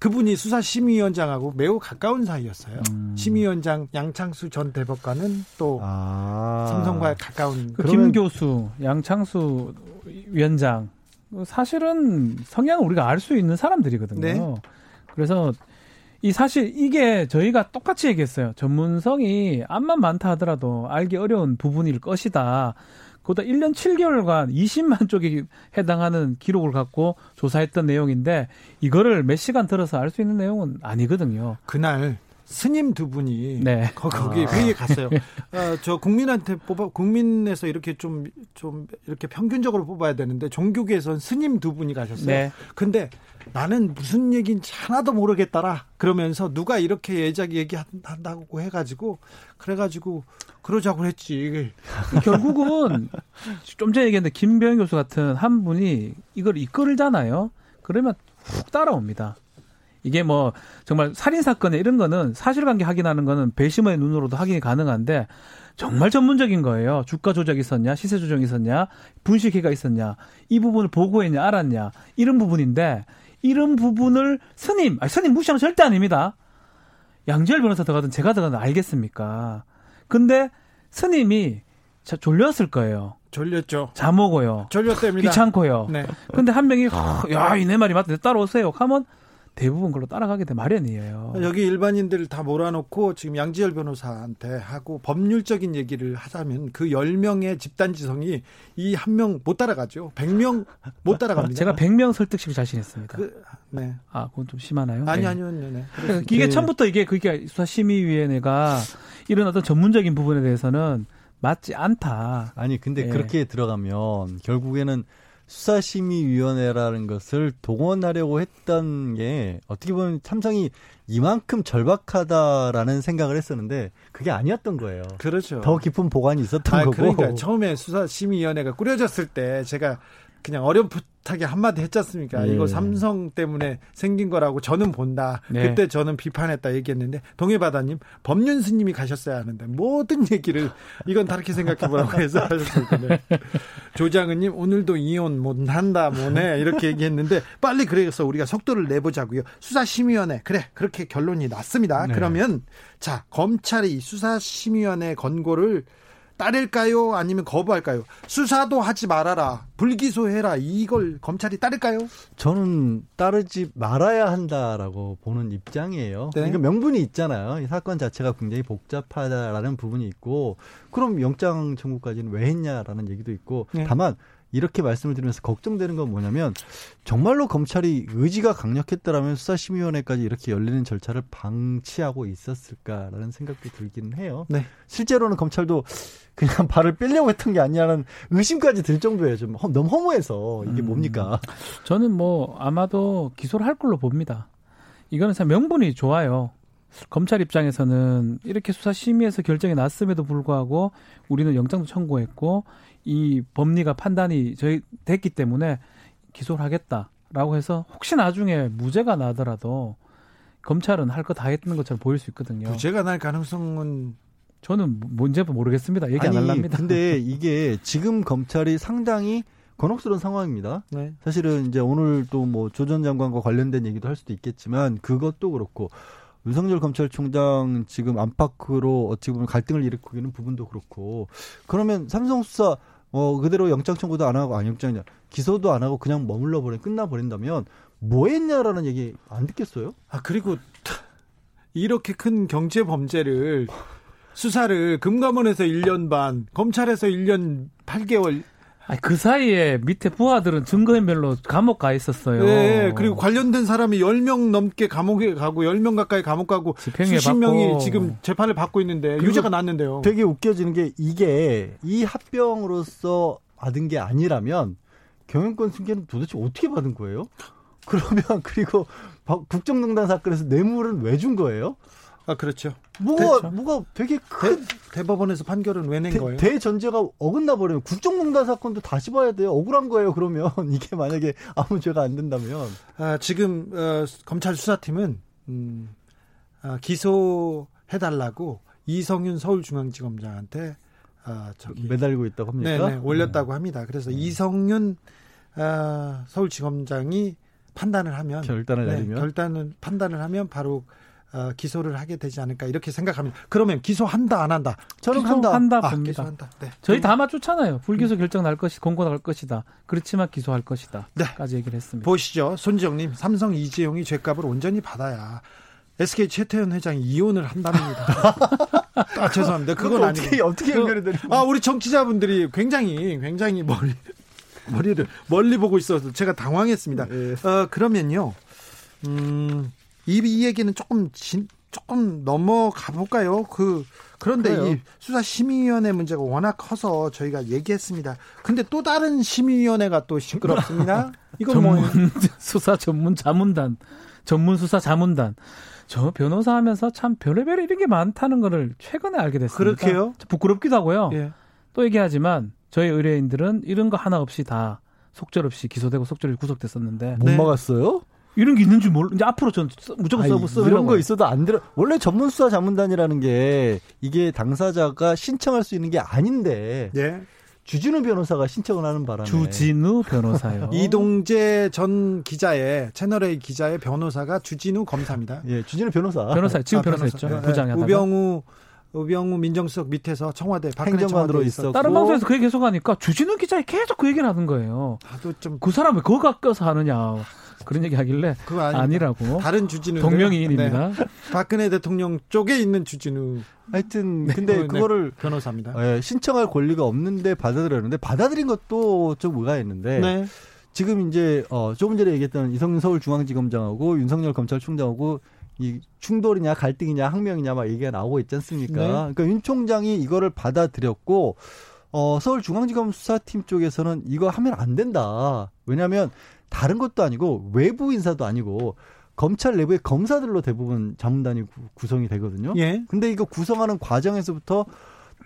그분이 수사심의위원장하고 매우 가까운 사이였어요. 음. 심의위원장 양창수 전 대법관은 또 아. 삼성과 가까운. 그 김 교수, 양창수 위원장 사실은 성향을 우리가 알 수 있는 사람들이거든요. 네. 그래서 이 사실 이게 저희가 똑같이 얘기했어요. 전문성이 암만 많다 하더라도 알기 어려운 부분일 것이다. 그보다 1년 7개월간 20만 쪽에 해당하는 기록을 갖고 조사했던 내용인데 이거를 몇 시간 들어서 알 수 있는 내용은 아니거든요. 그날 스님 두 분이 네. 거기 아. 회의에 갔어요. 어, 저 국민한테 뽑아 국민에서 이렇게 좀좀 좀 이렇게 평균적으로 뽑아야 되는데 종교계에선 스님 두 분이 가셨어요. 네. 근데 나는 무슨 얘기인지 하나도 모르겠다라 그러면서 누가 이렇게 예작 얘기한다고 해가지고 그래가지고 그러자고 했지. 결국은 좀 전에 얘기했는데 김병현 교수 같은 한 분이 이걸 이끌잖아요. 그러면 훅 따라옵니다. 이게 뭐 정말 살인 사건에 이런 거는 사실관계 확인하는 거는 배심의 눈으로도 확인이 가능한데 정말 전문적인 거예요. 주가 조작이 있었냐, 시세 조정이 있었냐, 분식회가 있었냐, 이 부분을 보고했냐, 알았냐, 이런 부분인데 이런 부분을 스님, 아니 스님 무시하는 절대 아닙니다. 양지열 변호사 들어가든 제가 들어가든 알겠습니까? 근데 스님이 졸렸을 거예요. 졸렸죠. 자먹어요. 졸렸답니다. 귀찮고요. 네. 근데 한 명이 야, 이내 말이 맞다. 따라오세요. 하면 대부분 그걸로 따라가게 돼 마련이에요. 여기 일반인들 다 몰아놓고 지금 양지열 변호사한테 하고 법률적인 얘기를 하자면 그 10명의 집단지성이 이 한 명 못 따라가죠. 100명 못 따라갑니다. 제가 100명 설득시킬 자신 있습니다. 그, 네. 아, 그건 좀 심하나요? 아니, 네. 아니요. 네, 네. 그러니까 이게 네. 처음부터 이게 그게 수사심의위원회가 이런 어떤 전문적인 부분에 대해서는 맞지 않다. 아니, 근데 네. 그렇게 들어가면 결국에는 수사심의위원회라는 것을 동원하려고 했던 게 어떻게 보면 삼성이 이만큼 절박하다라는 생각을 했었는데 그게 아니었던 거예요. 그렇죠. 더 깊은 보관이 있었던 아, 거고. 그러니까 처음에 수사심의위원회가 꾸려졌을 때 제가 그냥 어렴풋 하게 한마디 했지 않습니까? 네. 이거 삼성 때문에 생긴 거라고 저는 본다. 네. 그때 저는 비판했다 얘기했는데 동해바다님 법륜 스님이 가셨어야 하는데 모든 얘기를 이건 다르게 생각해보라고 해서 하셨을 텐데 조장은님 오늘도 이혼 못한다 뭐네 이렇게 얘기했는데 빨리 그래서 우리가 속도를 내보자고요. 수사심의위원회 그래 그렇게 결론이 났습니다. 네. 그러면 자 검찰이 수사심의위원회 권고를 따를까요? 아니면 거부할까요? 수사도 하지 말아라. 불기소해라. 이걸 검찰이 따를까요? 저는 따르지 말아야 한다라고 보는 입장이에요. 네. 그러니까 명분이 있잖아요. 이 사건 자체가 굉장히 복잡하다라는 부분이 있고 그럼 영장 청구까지는 왜 했냐라는 얘기도 있고 네. 다만 이렇게 말씀을 드리면서 걱정되는 건 뭐냐면 정말로 검찰이 의지가 강력했더라면 수사심의위원회까지 이렇게 열리는 절차를 방치하고 있었을까라는 생각도 들기는 해요. 네. 실제로는 검찰도 그냥 발을 빼려고 했던 게 아니냐는 의심까지 들 정도예요. 좀 너무 허무해서 이게 음, 뭡니까? 저는 뭐 아마도 기소를 할 걸로 봅니다. 이거는 참 명분이 좋아요. 검찰 입장에서는 이렇게 수사 심의에서 결정이 났음에도 불구하고 우리는 영장도 청구했고 이 법리가 판단이 저희 됐기 때문에 기소를 하겠다라고 해서 혹시 나중에 무죄가 나더라도 검찰은 할 거 다 했던 것처럼 보일 수 있거든요. 무죄가 날 가능성은 저는 뭔지 모르겠습니다. 얘기 아니, 안 할랍니다. 근데 이게 지금 검찰이 상당히 곤혹스러운 상황입니다. 네. 사실은 이제 오늘 또 뭐 조 전 장관과 관련된 얘기도 할 수도 있겠지만 그것도 그렇고 윤석열 검찰총장 지금 안팎으로 어찌 보면 갈등을 일으키는 부분도 그렇고 그러면 삼성 수사 어 그대로 영장 청구도 안 하고 아니 영장이냐 기소도 안 하고 그냥 머물러 버려 끝나 버린다면 뭐 했냐라는 얘기 안 듣겠어요? 아 그리고 이렇게 큰 경제 범죄를 수사를 금감원에서 1년 반, 검찰에서 1년 8개월 아니, 그 사이에 밑에 부하들은 증거인멸로 감옥 가 있었어요. 네, 그리고 관련된 사람이 10명 넘게 감옥에 가고 10명 가까이 감옥 가고 수십 받고. 명이 지금 재판을 받고 있는데 유죄가 났는데요. 되게 웃겨지는 게 이게 이 합병으로서 받은 게 아니라면 경영권 승계는 도대체 어떻게 받은 거예요? 그러면 그리고 국정농단 사건에서 뇌물은 왜 준 거예요? 아 그렇죠. 뭐가 그렇죠. 뭐가 되게 큰 대, 법원에서 판결은 왜 낸 거예요? 대전제가 어긋나 버리면 국정농단 사건도 다시 봐야 돼요. 억울한 거예요. 그러면 이게 만약에 아무 죄가 안 된다면 아, 지금 어, 검찰 수사팀은 음, 아, 기소해달라고 이성윤 서울중앙지검장한테 아, 저기 매달고 있다고 합니까? 네, 네 올렸다고 네. 합니다. 그래서 네. 이성윤 아, 서울지검장이 판단을 하면 결단을 네, 내리면 결단을 판단을 하면 바로 어, 기소를 하게 되지 않을까 이렇게 생각합니다. 그러면 기소한다 안 한다? 저는 한다. 한다 아, 봅니다. 기소한다. 네. 저희 다 맞추잖아요. 불기소 결정 날 것이 공고 날 것이다. 그렇지만 기소할 것이다. 네. 까지 얘기를 했습니다. 보시죠. 손지영님 삼성 이재용이 죄값을 온전히 받아야 SK 최태현 회장이 이혼을 한답니다. 아 죄송합니다. 그건 아니고 어떻게 어떻게 연결이 되는? 아 우리 정치자분들이 굉장히 굉장히 머리 머리를 멀리 보고 있어서 제가 당황했습니다. 네. 어 그러면요. 음. 이, 이 얘기는 조금 진, 조금 넘어가 볼까요? 그 그런데 그래요. 이 수사 심의위원회 문제가 워낙 커서 저희가 얘기했습니다. 근데 또 다른 심의위원회가 또 시끄럽습니다. 이건 뭐 전문 뭐 수사 전문 자문단, 전문 수사 자문단. 저 변호사 하면서 참 별의별 이런 게 많다는 거를 최근에 알게 됐습니다. 그렇게요? 부끄럽기도 하고요. 예. 또 얘기하지만 저희 의뢰인들은 이런 거 하나 없이 다 속절없이 기소되고 속절이 구속됐었는데 못 네. 막았어요? 이런 게 있는 줄 몰. 이제 앞으로 전 무조건 써보 써. 이런 거 있어도 안 들어. 원래 전문 수사 자문단이라는 게 이게 당사자가 신청할 수 있는 게 아닌데. 네. 주진우 변호사가 신청을 하는 바람에 주진우 변호사요. 이동재 전 기자의 채널 A 기자의 변호사가 주진우 검사입니다. 예, 주진우 변호사. 변호사 지금 아, 변호사였죠. 변호사. 부장이 네. 우병우 우병우 민정수석 밑에서 청와대 행정관으로 있었고 다른 방송에서 그 얘기 계속 하니까 주진우 기자에 계속 그 얘기를 하는 거예요. 나도 좀 그 사람 왜 그거 깎아서 하느냐. 그런 얘기 하길래 그거 아니라고. 다른 주진우 동명이인입니다. 네. 박근혜 대통령 쪽에 있는 주진우. 하여튼 네. 근데 네. 그거를 변호사입니다. 네, 신청할 권리가 없는데 받아들였는데 받아들인 것도 좀 의아했는데 네. 지금 이제 어 조금 전에 얘기했던 이성윤 서울중앙지검장하고 윤석열 검찰총장하고 이 충돌이냐 갈등이냐 항명이냐 막 얘기가 나오고 있지 않습니까? 네. 그러니까 윤 총장이 이거를 받아들였고 어 서울중앙지검 수사팀 쪽에서는 이거 하면 안 된다. 왜냐하면 다른 것도 아니고 외부 인사도 아니고 검찰 내부의 검사들로 대부분 자문단이 구성이 되거든요. 예. 근데 이거 구성하는 과정에서부터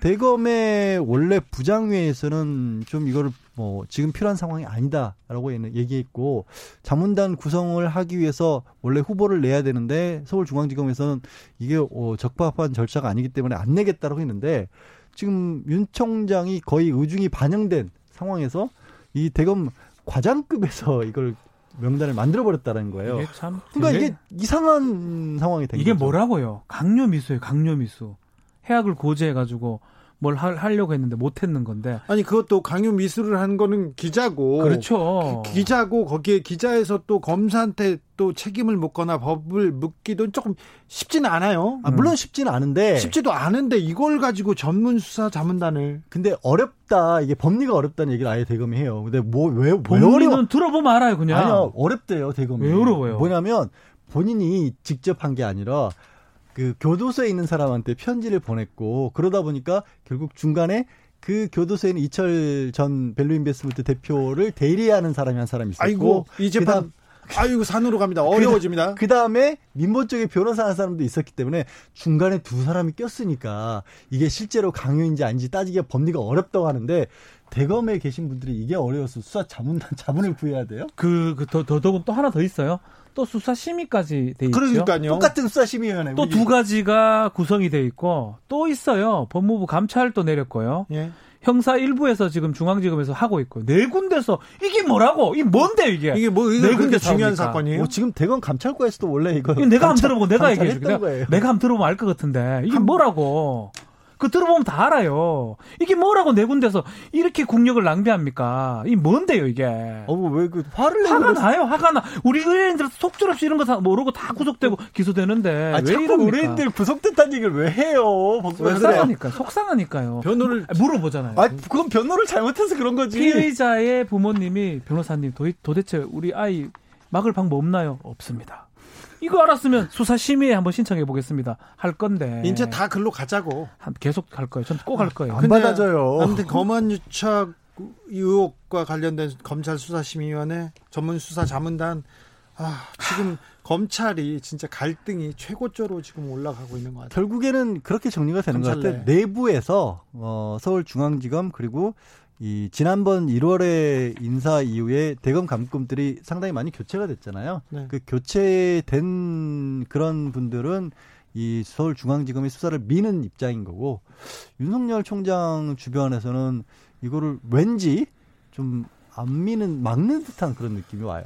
대검의 원래 부장회에서는 좀 이거를 뭐 지금 필요한 상황이 아니다라고 얘기했고 자문단 구성을 하기 위해서 원래 후보를 내야 되는데 서울중앙지검에서는 이게 어, 적합한 절차가 아니기 때문에 안 내겠다라고 했는데 지금 윤 총장이 거의 의중이 반영된 상황에서 이 대검 과장급에서 이걸 명단을 만들어 버렸다는 거예요. 이게 참 그러니까 이게 이상한 상황이 된 이게 거죠. 뭐라고요? 강요 미수예요. 강요 미수. 해악을 고지해 가지고 뭘 하, 하려고 했는데 못 했는 건데. 아니 그것도 강요 미수를 한 거는 기자고. 그렇죠. 기, 자고 거기에 기자에서 또 검사한테 또 책임을 묻거나 법을 묻기도 조금 쉽지는 않아요. 아, 물론 쉽지는 않은데 쉽지도 않은데 이걸 가지고 전문 수사 자문단을 근데 어렵다 이게 법리가 어렵다는 얘기를 아예 대검이 해요. 근데 뭐왜 어려워? 들어보면 알아요 그냥. 아니요 어렵대요 대검이. 왜 어려워요? 뭐냐면 본인이 직접 한 게 아니라 그 교도소에 있는 사람한테 편지를 보냈고 그러다 보니까 결국 중간에 그 교도소에는 이철 전 벨로인베스먼트 대표를 대리하는 사람이 한 사람이 있었고 아이고 이 재판 아이고 산으로 갑니다. 어려워집니다. 그 다음에 민보 쪽에 변호사 한 사람도 있었기 때문에 중간에 두 사람이 꼈으니까 이게 실제로 강요인지 아닌지 따지기가 법리가 어렵다고 하는데 대검에 계신 분들이 이게 어려워서 수사 자문단 자문을 구해야 돼요? 그, 그, 더, 더더군 또 하나 더 있어요. 또 수사심의까지 돼 있죠. 그러니까요. 똑같은 수사심의위원회. 또 두 가지가 구성이 돼 있고 또 있어요. 법무부 감찰도 내렸고요. 예. 형사 일부에서 지금 중앙지검에서 하고 있고 네 군데서 이게 뭐라고? 이게 뭔데 이게? 이게 뭐 이게 네 군데 중요한 사건이에요? 어, 지금 대검 감찰과에서도 원래 이거 내가 한번 들어보고 내가 얘기해 줄게. 내가, 내가 한번 들어보면 알 것 같은데 이게 뭐라고? 그 들어보면 다 알아요. 이게 뭐라고 네 군데서 이렇게 국력을 낭비합니까? 이 뭔데요, 이게? 어, 왜그 화를 화가 나요, 화가 나. 우리 의뢰인들 속절없이 이런 거 다 모르고 다 구속되고 기소되는데. 아, 왜 이런 의뢰인들 구속됐다는 얘기를 왜 해요? 속상하니까, 속상하니까. 변호를. 아, 물어보잖아요. 아, 그건 변호를 잘못해서 그런 거지. 피의자의 부모님이 변호사님 도, 도대체 우리 아이 막을 방법 없나요? 없습니다. 이거 알았으면 수사 심의에 한번 신청해 보겠습니다. 할 건데. 이제 다 글로 가자고. 계속 갈 거예요. 전 꼭 할 거예요. 안 받아줘요. 아무튼 검언 유착 의혹과 관련된 검찰 수사 심의위원회 전문 수사 자문단 아, 지금 검찰이 진짜 갈등이 최고조로 지금 올라가고 있는 것 같아요. 결국에는 그렇게 정리가 되는 것 같아요. 내부에서 어, 서울중앙지검 그리고 이 지난번 1월에 인사 이후에 대검 감금들이 상당히 많이 교체가 됐잖아요. 네. 그 교체된 그런 분들은 이 서울중앙지검의 수사를 미는 입장인 거고 윤석열 총장 주변에서는 이거를 왠지 좀 안 미는 막는 듯한 그런 느낌이 와요.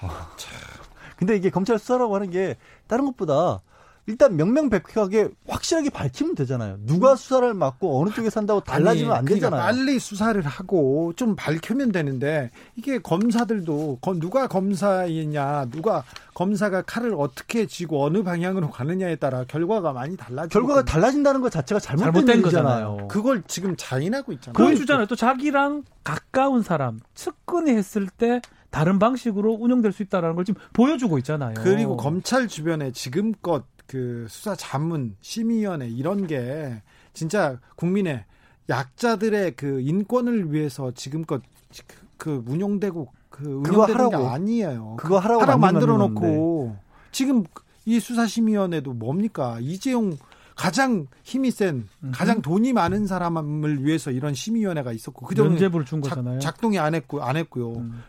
아, 근데 이게 검찰 수사라고 하는 게 다른 것보다 일단 명명백백하게 확실하게 밝히면 되잖아요. 누가 수사를 맡고 어느 쪽에 산다고 달라지면 아니, 안 그러니까 되잖아요. 빨리 수사를 하고 좀 밝히면 되는데 이게 검사들도 누가 검사이냐, 누가 검사가 칼을 어떻게 쥐고 어느 방향으로 가느냐에 따라 결과가 많이 달라지고 결과가 달라진다는 것 자체가 잘못된, 잘못된 거잖아요. 그걸 지금 자인하고 있잖아요. 보여주잖아요. 또 자기랑 가까운 사람 측근이 했을 때 다른 방식으로 운영될 수 있다라는 걸 지금 보여주고 있잖아요. 그리고 검찰 주변에 지금껏 그 수사 자문 심의위원회 이런 게 진짜 국민의 약자들의 그 인권을 위해서 지금껏 그, 그 운용되고 그 운영되는 게 아니에요. 그거 하라고, 하라고 만들어 놓고 지금 이 수사심의위원회도 뭡니까 이재용 가장 힘이 센 가장 돈이 많은 사람을 위해서 이런 심의위원회가 있었고 그 면제부를 준 거잖아요. 작, 동이안 했고 안 했고요. 음.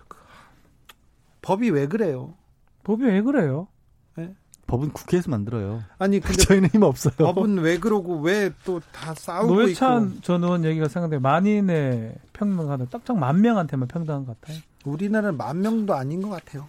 법이 왜 그래요? 법이 왜 그래요? 네? 법은 국회에서 만들어요. 아니 근데 저희는 힘 없어요. 법은 왜 그러고 왜 또 다 싸우고 노회찬 있고. 전 의원 얘기가 생각돼 만인의 평등하다. 딱딱 만 명한테만 평등한 것 같아요. 우리나라는 만 명도 아닌 것 같아요.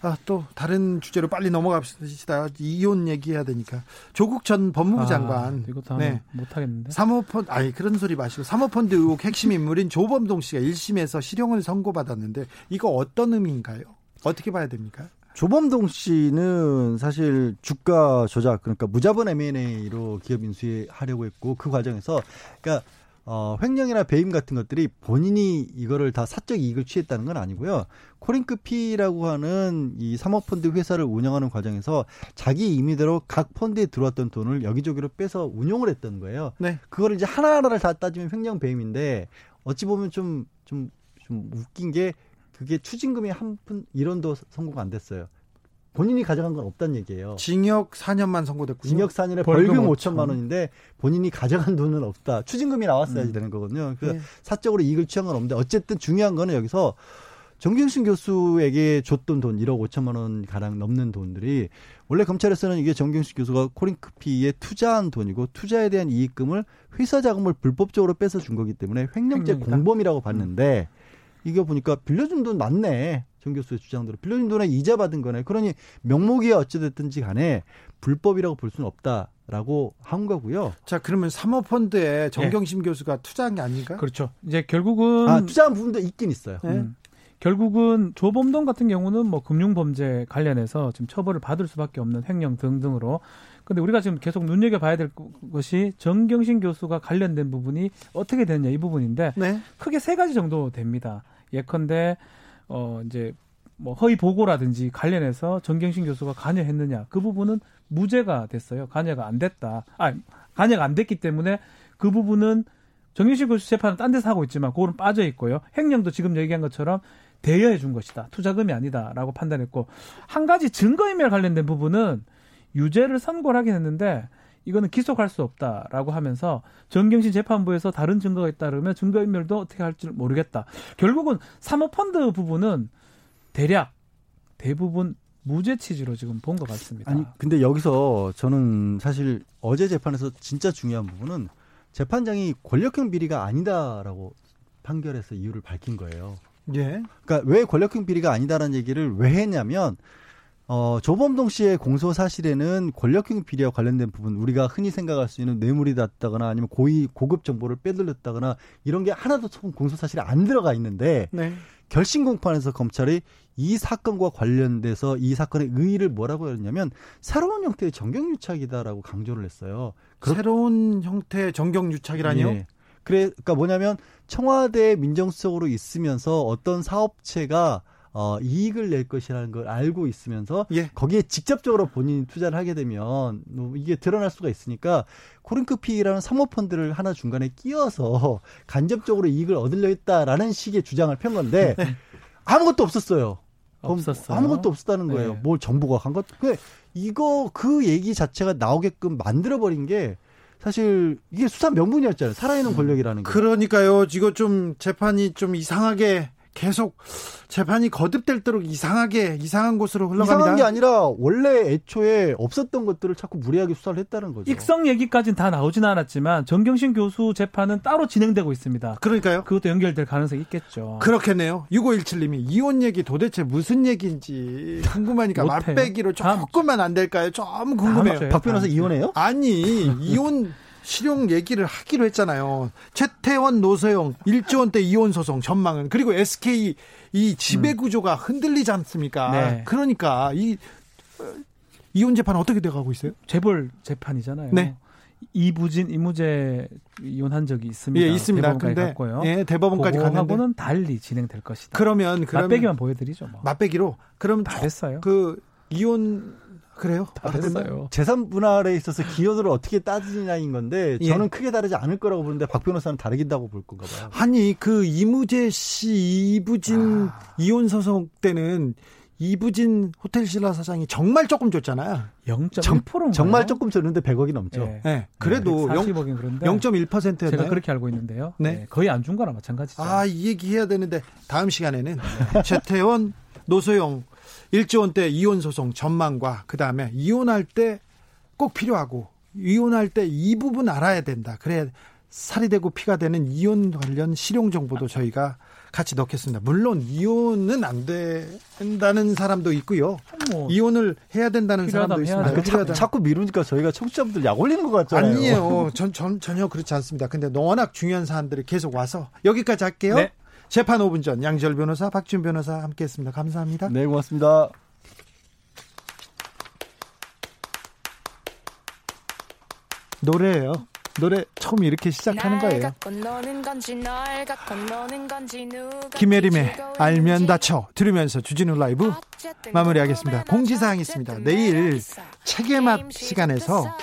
아, 또 다른 주제로 빨리 넘어갑시다. 이혼 얘기해야 되니까. 조국 전 법무부 아, 장관. 이것도 네. 못 하겠는데. 사모펀드 아니 그런 소리 마시고 사모펀드 의혹 핵심 인물인 조범동 씨가 1심에서 실형을 선고받았는데 이거 어떤 의미인가요? 어떻게 봐야 됩니까? 조범동 씨는 사실 주가 조작 그러니까 무자본 M&A로 기업 인수하려고 했고 그 과정에서 그러니까 어, 횡령이나 배임 같은 것들이 본인이 이거를 다 사적 이익을 취했다는 건 아니고요. 코링크피라고 하는 이 사모펀드 회사를 운영하는 과정에서 자기 임의대로 각 펀드에 들어왔던 돈을 여기저기로 빼서 운용을 했던 거예요. 네. 그거를 이제 하나하나를 다 따지면 횡령 배임인데 어찌 보면 좀, 좀, 좀 웃긴 게 그게 추징금이 한 푼 1원도 선고가 안 됐어요. 본인이 가져간 건 없다는 얘기예요. 징역 4년만 선고됐군요. 징역 4년에 벌금, 벌금 5천만 원인데 본인이 가져간 돈은 없다. 추징금이 나왔어야지 음. 되는 거거든요. 그 네. 사적으로 이익을 취한 건 없는데 어쨌든 중요한 거는 여기서 정경심 교수에게 줬던 돈 1억 5천만 원 가량 넘는 돈들이 원래 검찰에서는 이게 정경심 교수가 코링크피에 투자한 돈이고 투자에 대한 이익금을 회사 자금을 불법적으로 뺏어 준 거기 때문에 횡령죄 횡령이다. 공범이라고 봤는데 이거 보니까 빌려준 돈 맞네. 정 교수의 주장대로 빌려준 돈에 이자 받은 거네. 그러니 명목이 어찌됐든지 간에 불법이라고 볼 수는 없다 라고 한 거고요. 자, 그러면 사모펀드에 정경심 네. 교수가 투자한 게 아닌가? 그렇죠. 이제 결국은 아, 투자한 부분도 있긴 있어요. 네. 음. 결국은 조범동 같은 경우는 뭐 금융범죄 관련해서 지금 처벌을 받을 수밖에 없는 횡령 등등으로 근데 우리가 지금 계속 눈여겨봐야 될 것이 정경심 교수가 관련된 부분이 어떻게 되느냐 이 부분인데 네. 크게 세 가지 정도 됩니다. 예컨대 어 이제 뭐 허위 보고라든지 관련해서 정경심 교수가 관여했느냐 그 부분은 무죄가 됐어요. 관여가 안 됐다. 아 관여가 안 됐기 때문에 그 부분은 정경심 교수 재판은 딴 데서 하고 있지만 그거는 빠져 있고요. 횡령도 지금 얘기한 것처럼 대여해 준 것이다. 투자금이 아니다라고 판단했고 한 가지 증거인멸 관련된 부분은 유죄를 선고를 하긴 했는데 이거는 기소할 수 없다라고 하면서 정경심 재판부에서 다른 증거가 있다그러면 증거인멸도 어떻게 할지 모르겠다. 결국은 사모펀드 부분은 대략 대부분 무죄 취지로 지금 본 것 같습니다. 아니 근데 여기서 저는 사실 어제 재판에서 진짜 중요한 부분은 재판장이 권력형 비리가 아니다라고 판결해서 이유를 밝힌 거예요. 예. 그러니까 왜 권력형 비리가 아니다라는 얘기를 왜 했냐면 어, 조범동 씨의 공소 사실에는 권력형 비리와 관련된 부분, 우리가 흔히 생각할 수 있는 뇌물이 닿다거나 아니면 고위, 고급 정보를 빼돌렸다거나 이런 게 하나도 공소 사실에 안 들어가 있는데, 네. 결심 공판에서 검찰이 이 사건과 관련돼서 이 사건의 의의를 뭐라고 했냐면 새로운 형태의 정경유착이다라고 강조를 했어요. 새로운 형태의 정경유착이라니요? 예. 그래, 그러니까 뭐냐면 청와대 민정수석으로 있으면서 어떤 사업체가 어, 이익을 낼 것이라는 걸 알고 있으면서 예. 거기에 직접적으로 본인이 투자를 하게 되면 뭐 이게 드러날 수가 있으니까 코링크피라는 사모펀드를 하나 중간에 끼워서 간접적으로 이익을 얻으려 했다라는 식의 주장을 편 건데 네. 아무것도 없었어요. 없었어요. 아무것도 없었다는 거예요. 네. 뭘 정보가 간 것. 그 이거 그 얘기 자체가 나오게끔 만들어 버린 게 사실 이게 수사 명분이었잖아요. 살아있는 권력이라는 게. 그러니까요. 이거 좀 재판이 좀 이상하게 계속 재판이 거듭될도록 이상하게 이상한 곳으로 흘러갑니다. 이상한 게 아니라 원래 애초에 없었던 것들을 자꾸 무리하게 수사를 했다는 거죠. 익성 얘기까지는 다 나오진 않았지만 정경심 교수 재판은 따로 진행되고 있습니다. 그러니까요. 그것도 연결될 가능성이 있겠죠. 그렇겠네요. 6517님이 이혼 얘기 도대체 무슨 얘기인지 궁금하니까 맛배기로 조금만 안 될까요? 좀 궁금해요. 박 변호사 이혼해요? 아니 이혼 실용 얘기를 하기로 했잖아요. 최태원 노소영 1조 원대 이혼 소송 전망은 그리고 SK 이 지배 음. 구조가 흔들리지 않습니까? 네. 그러니까 이 이혼 재판 어떻게 돼 가고 있어요? 재벌 재판이잖아요. 네. 이부진 이무재 이혼한 적이 있습니다. 예, 있습니다. 대법원까지 근데 갔고요. 예, 대법원까지 갔는데 하고는 달리 진행될 것이다. 그러면 그러면 맛배기만 보여드리죠. 뭐. 맛배기로 그럼 다 됐어요. 그 이혼 그래요? 다 됐어요. 재산 분할에 있어서 기여도를 어떻게 따지냐인 건데 예. 저는 예. 크게 다르지 않을 거라고 보는데 박 변호사는 다르긴다고 볼 건가 봐요. 아니 그 이무재 씨 이부진 아. 이혼 소송 때는 이부진 호텔신라 사장이 정말 조금 줬잖아요. 0.1%인가요? 정말 조금 줬는데 100억이 넘죠. 네. 네. 그래도 네. 40억인 그런데 0.1%였나요? 제가 그렇게 알고 있는데요. 네. 네. 거의 안 준 거나 마찬가지죠. 아, 이 얘기 해야 되는데 다음 시간에는 최태원, 노소영 1조 원대 이혼 소송 전망과 그다음에 이혼할 때 꼭 필요하고 이혼할 때 이 부분 알아야 된다. 그래야 살이 되고 피가 되는 이혼 관련 실용 정보도 저희가 같이 넣겠습니다. 물론 이혼은 안 된다는 사람도 있고요. 뭐 이혼을 해야 된다는 사람도 있습니다. 아, 자, 자꾸 미루니까 저희가 청취자분들 약 올리는 것 같잖아요. 아니에요. 전, 전 전혀 그렇지 않습니다. 근데 워낙 중요한 사안들이 계속 와서 여기까지 할게요. 네. 재판 5분 전 양지열 변호사, 박준 변호사 함께했습니다. 감사합니다. 네, 고맙습니다. 노래예요. 노래 처음 이렇게 시작하는 거예요. 김혜림의 알면 다쳐 들으면서 주진우 라이브 마무리하겠습니다. 공지사항 있습니다. 내일 책의 맛 시간에서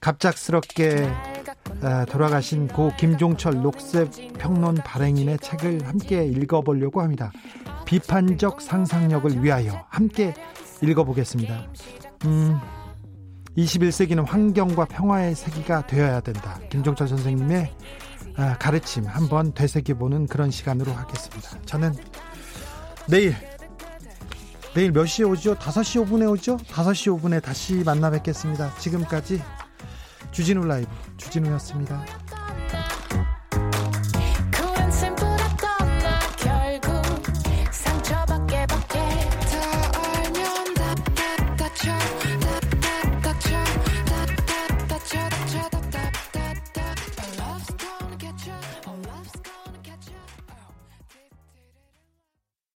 갑작스럽게 아, 돌아가신 고 김종철 녹색 평론 발행인의 책을 함께 읽어보려고 합니다. 비판적 상상력을 위하여 함께 읽어보겠습니다. 음, 21세기는 환경과 평화의 세기가 되어야 된다. 김종철 선생님의 아, 가르침 한번 되새겨보는 그런 시간으로 하겠습니다. 저는 내일 내일 몇 시에 오죠? 5시 5분에 오죠? 5시 5분에 다시 만나 뵙겠습니다. 지금까지 주진우 라이브 주진우였습니다.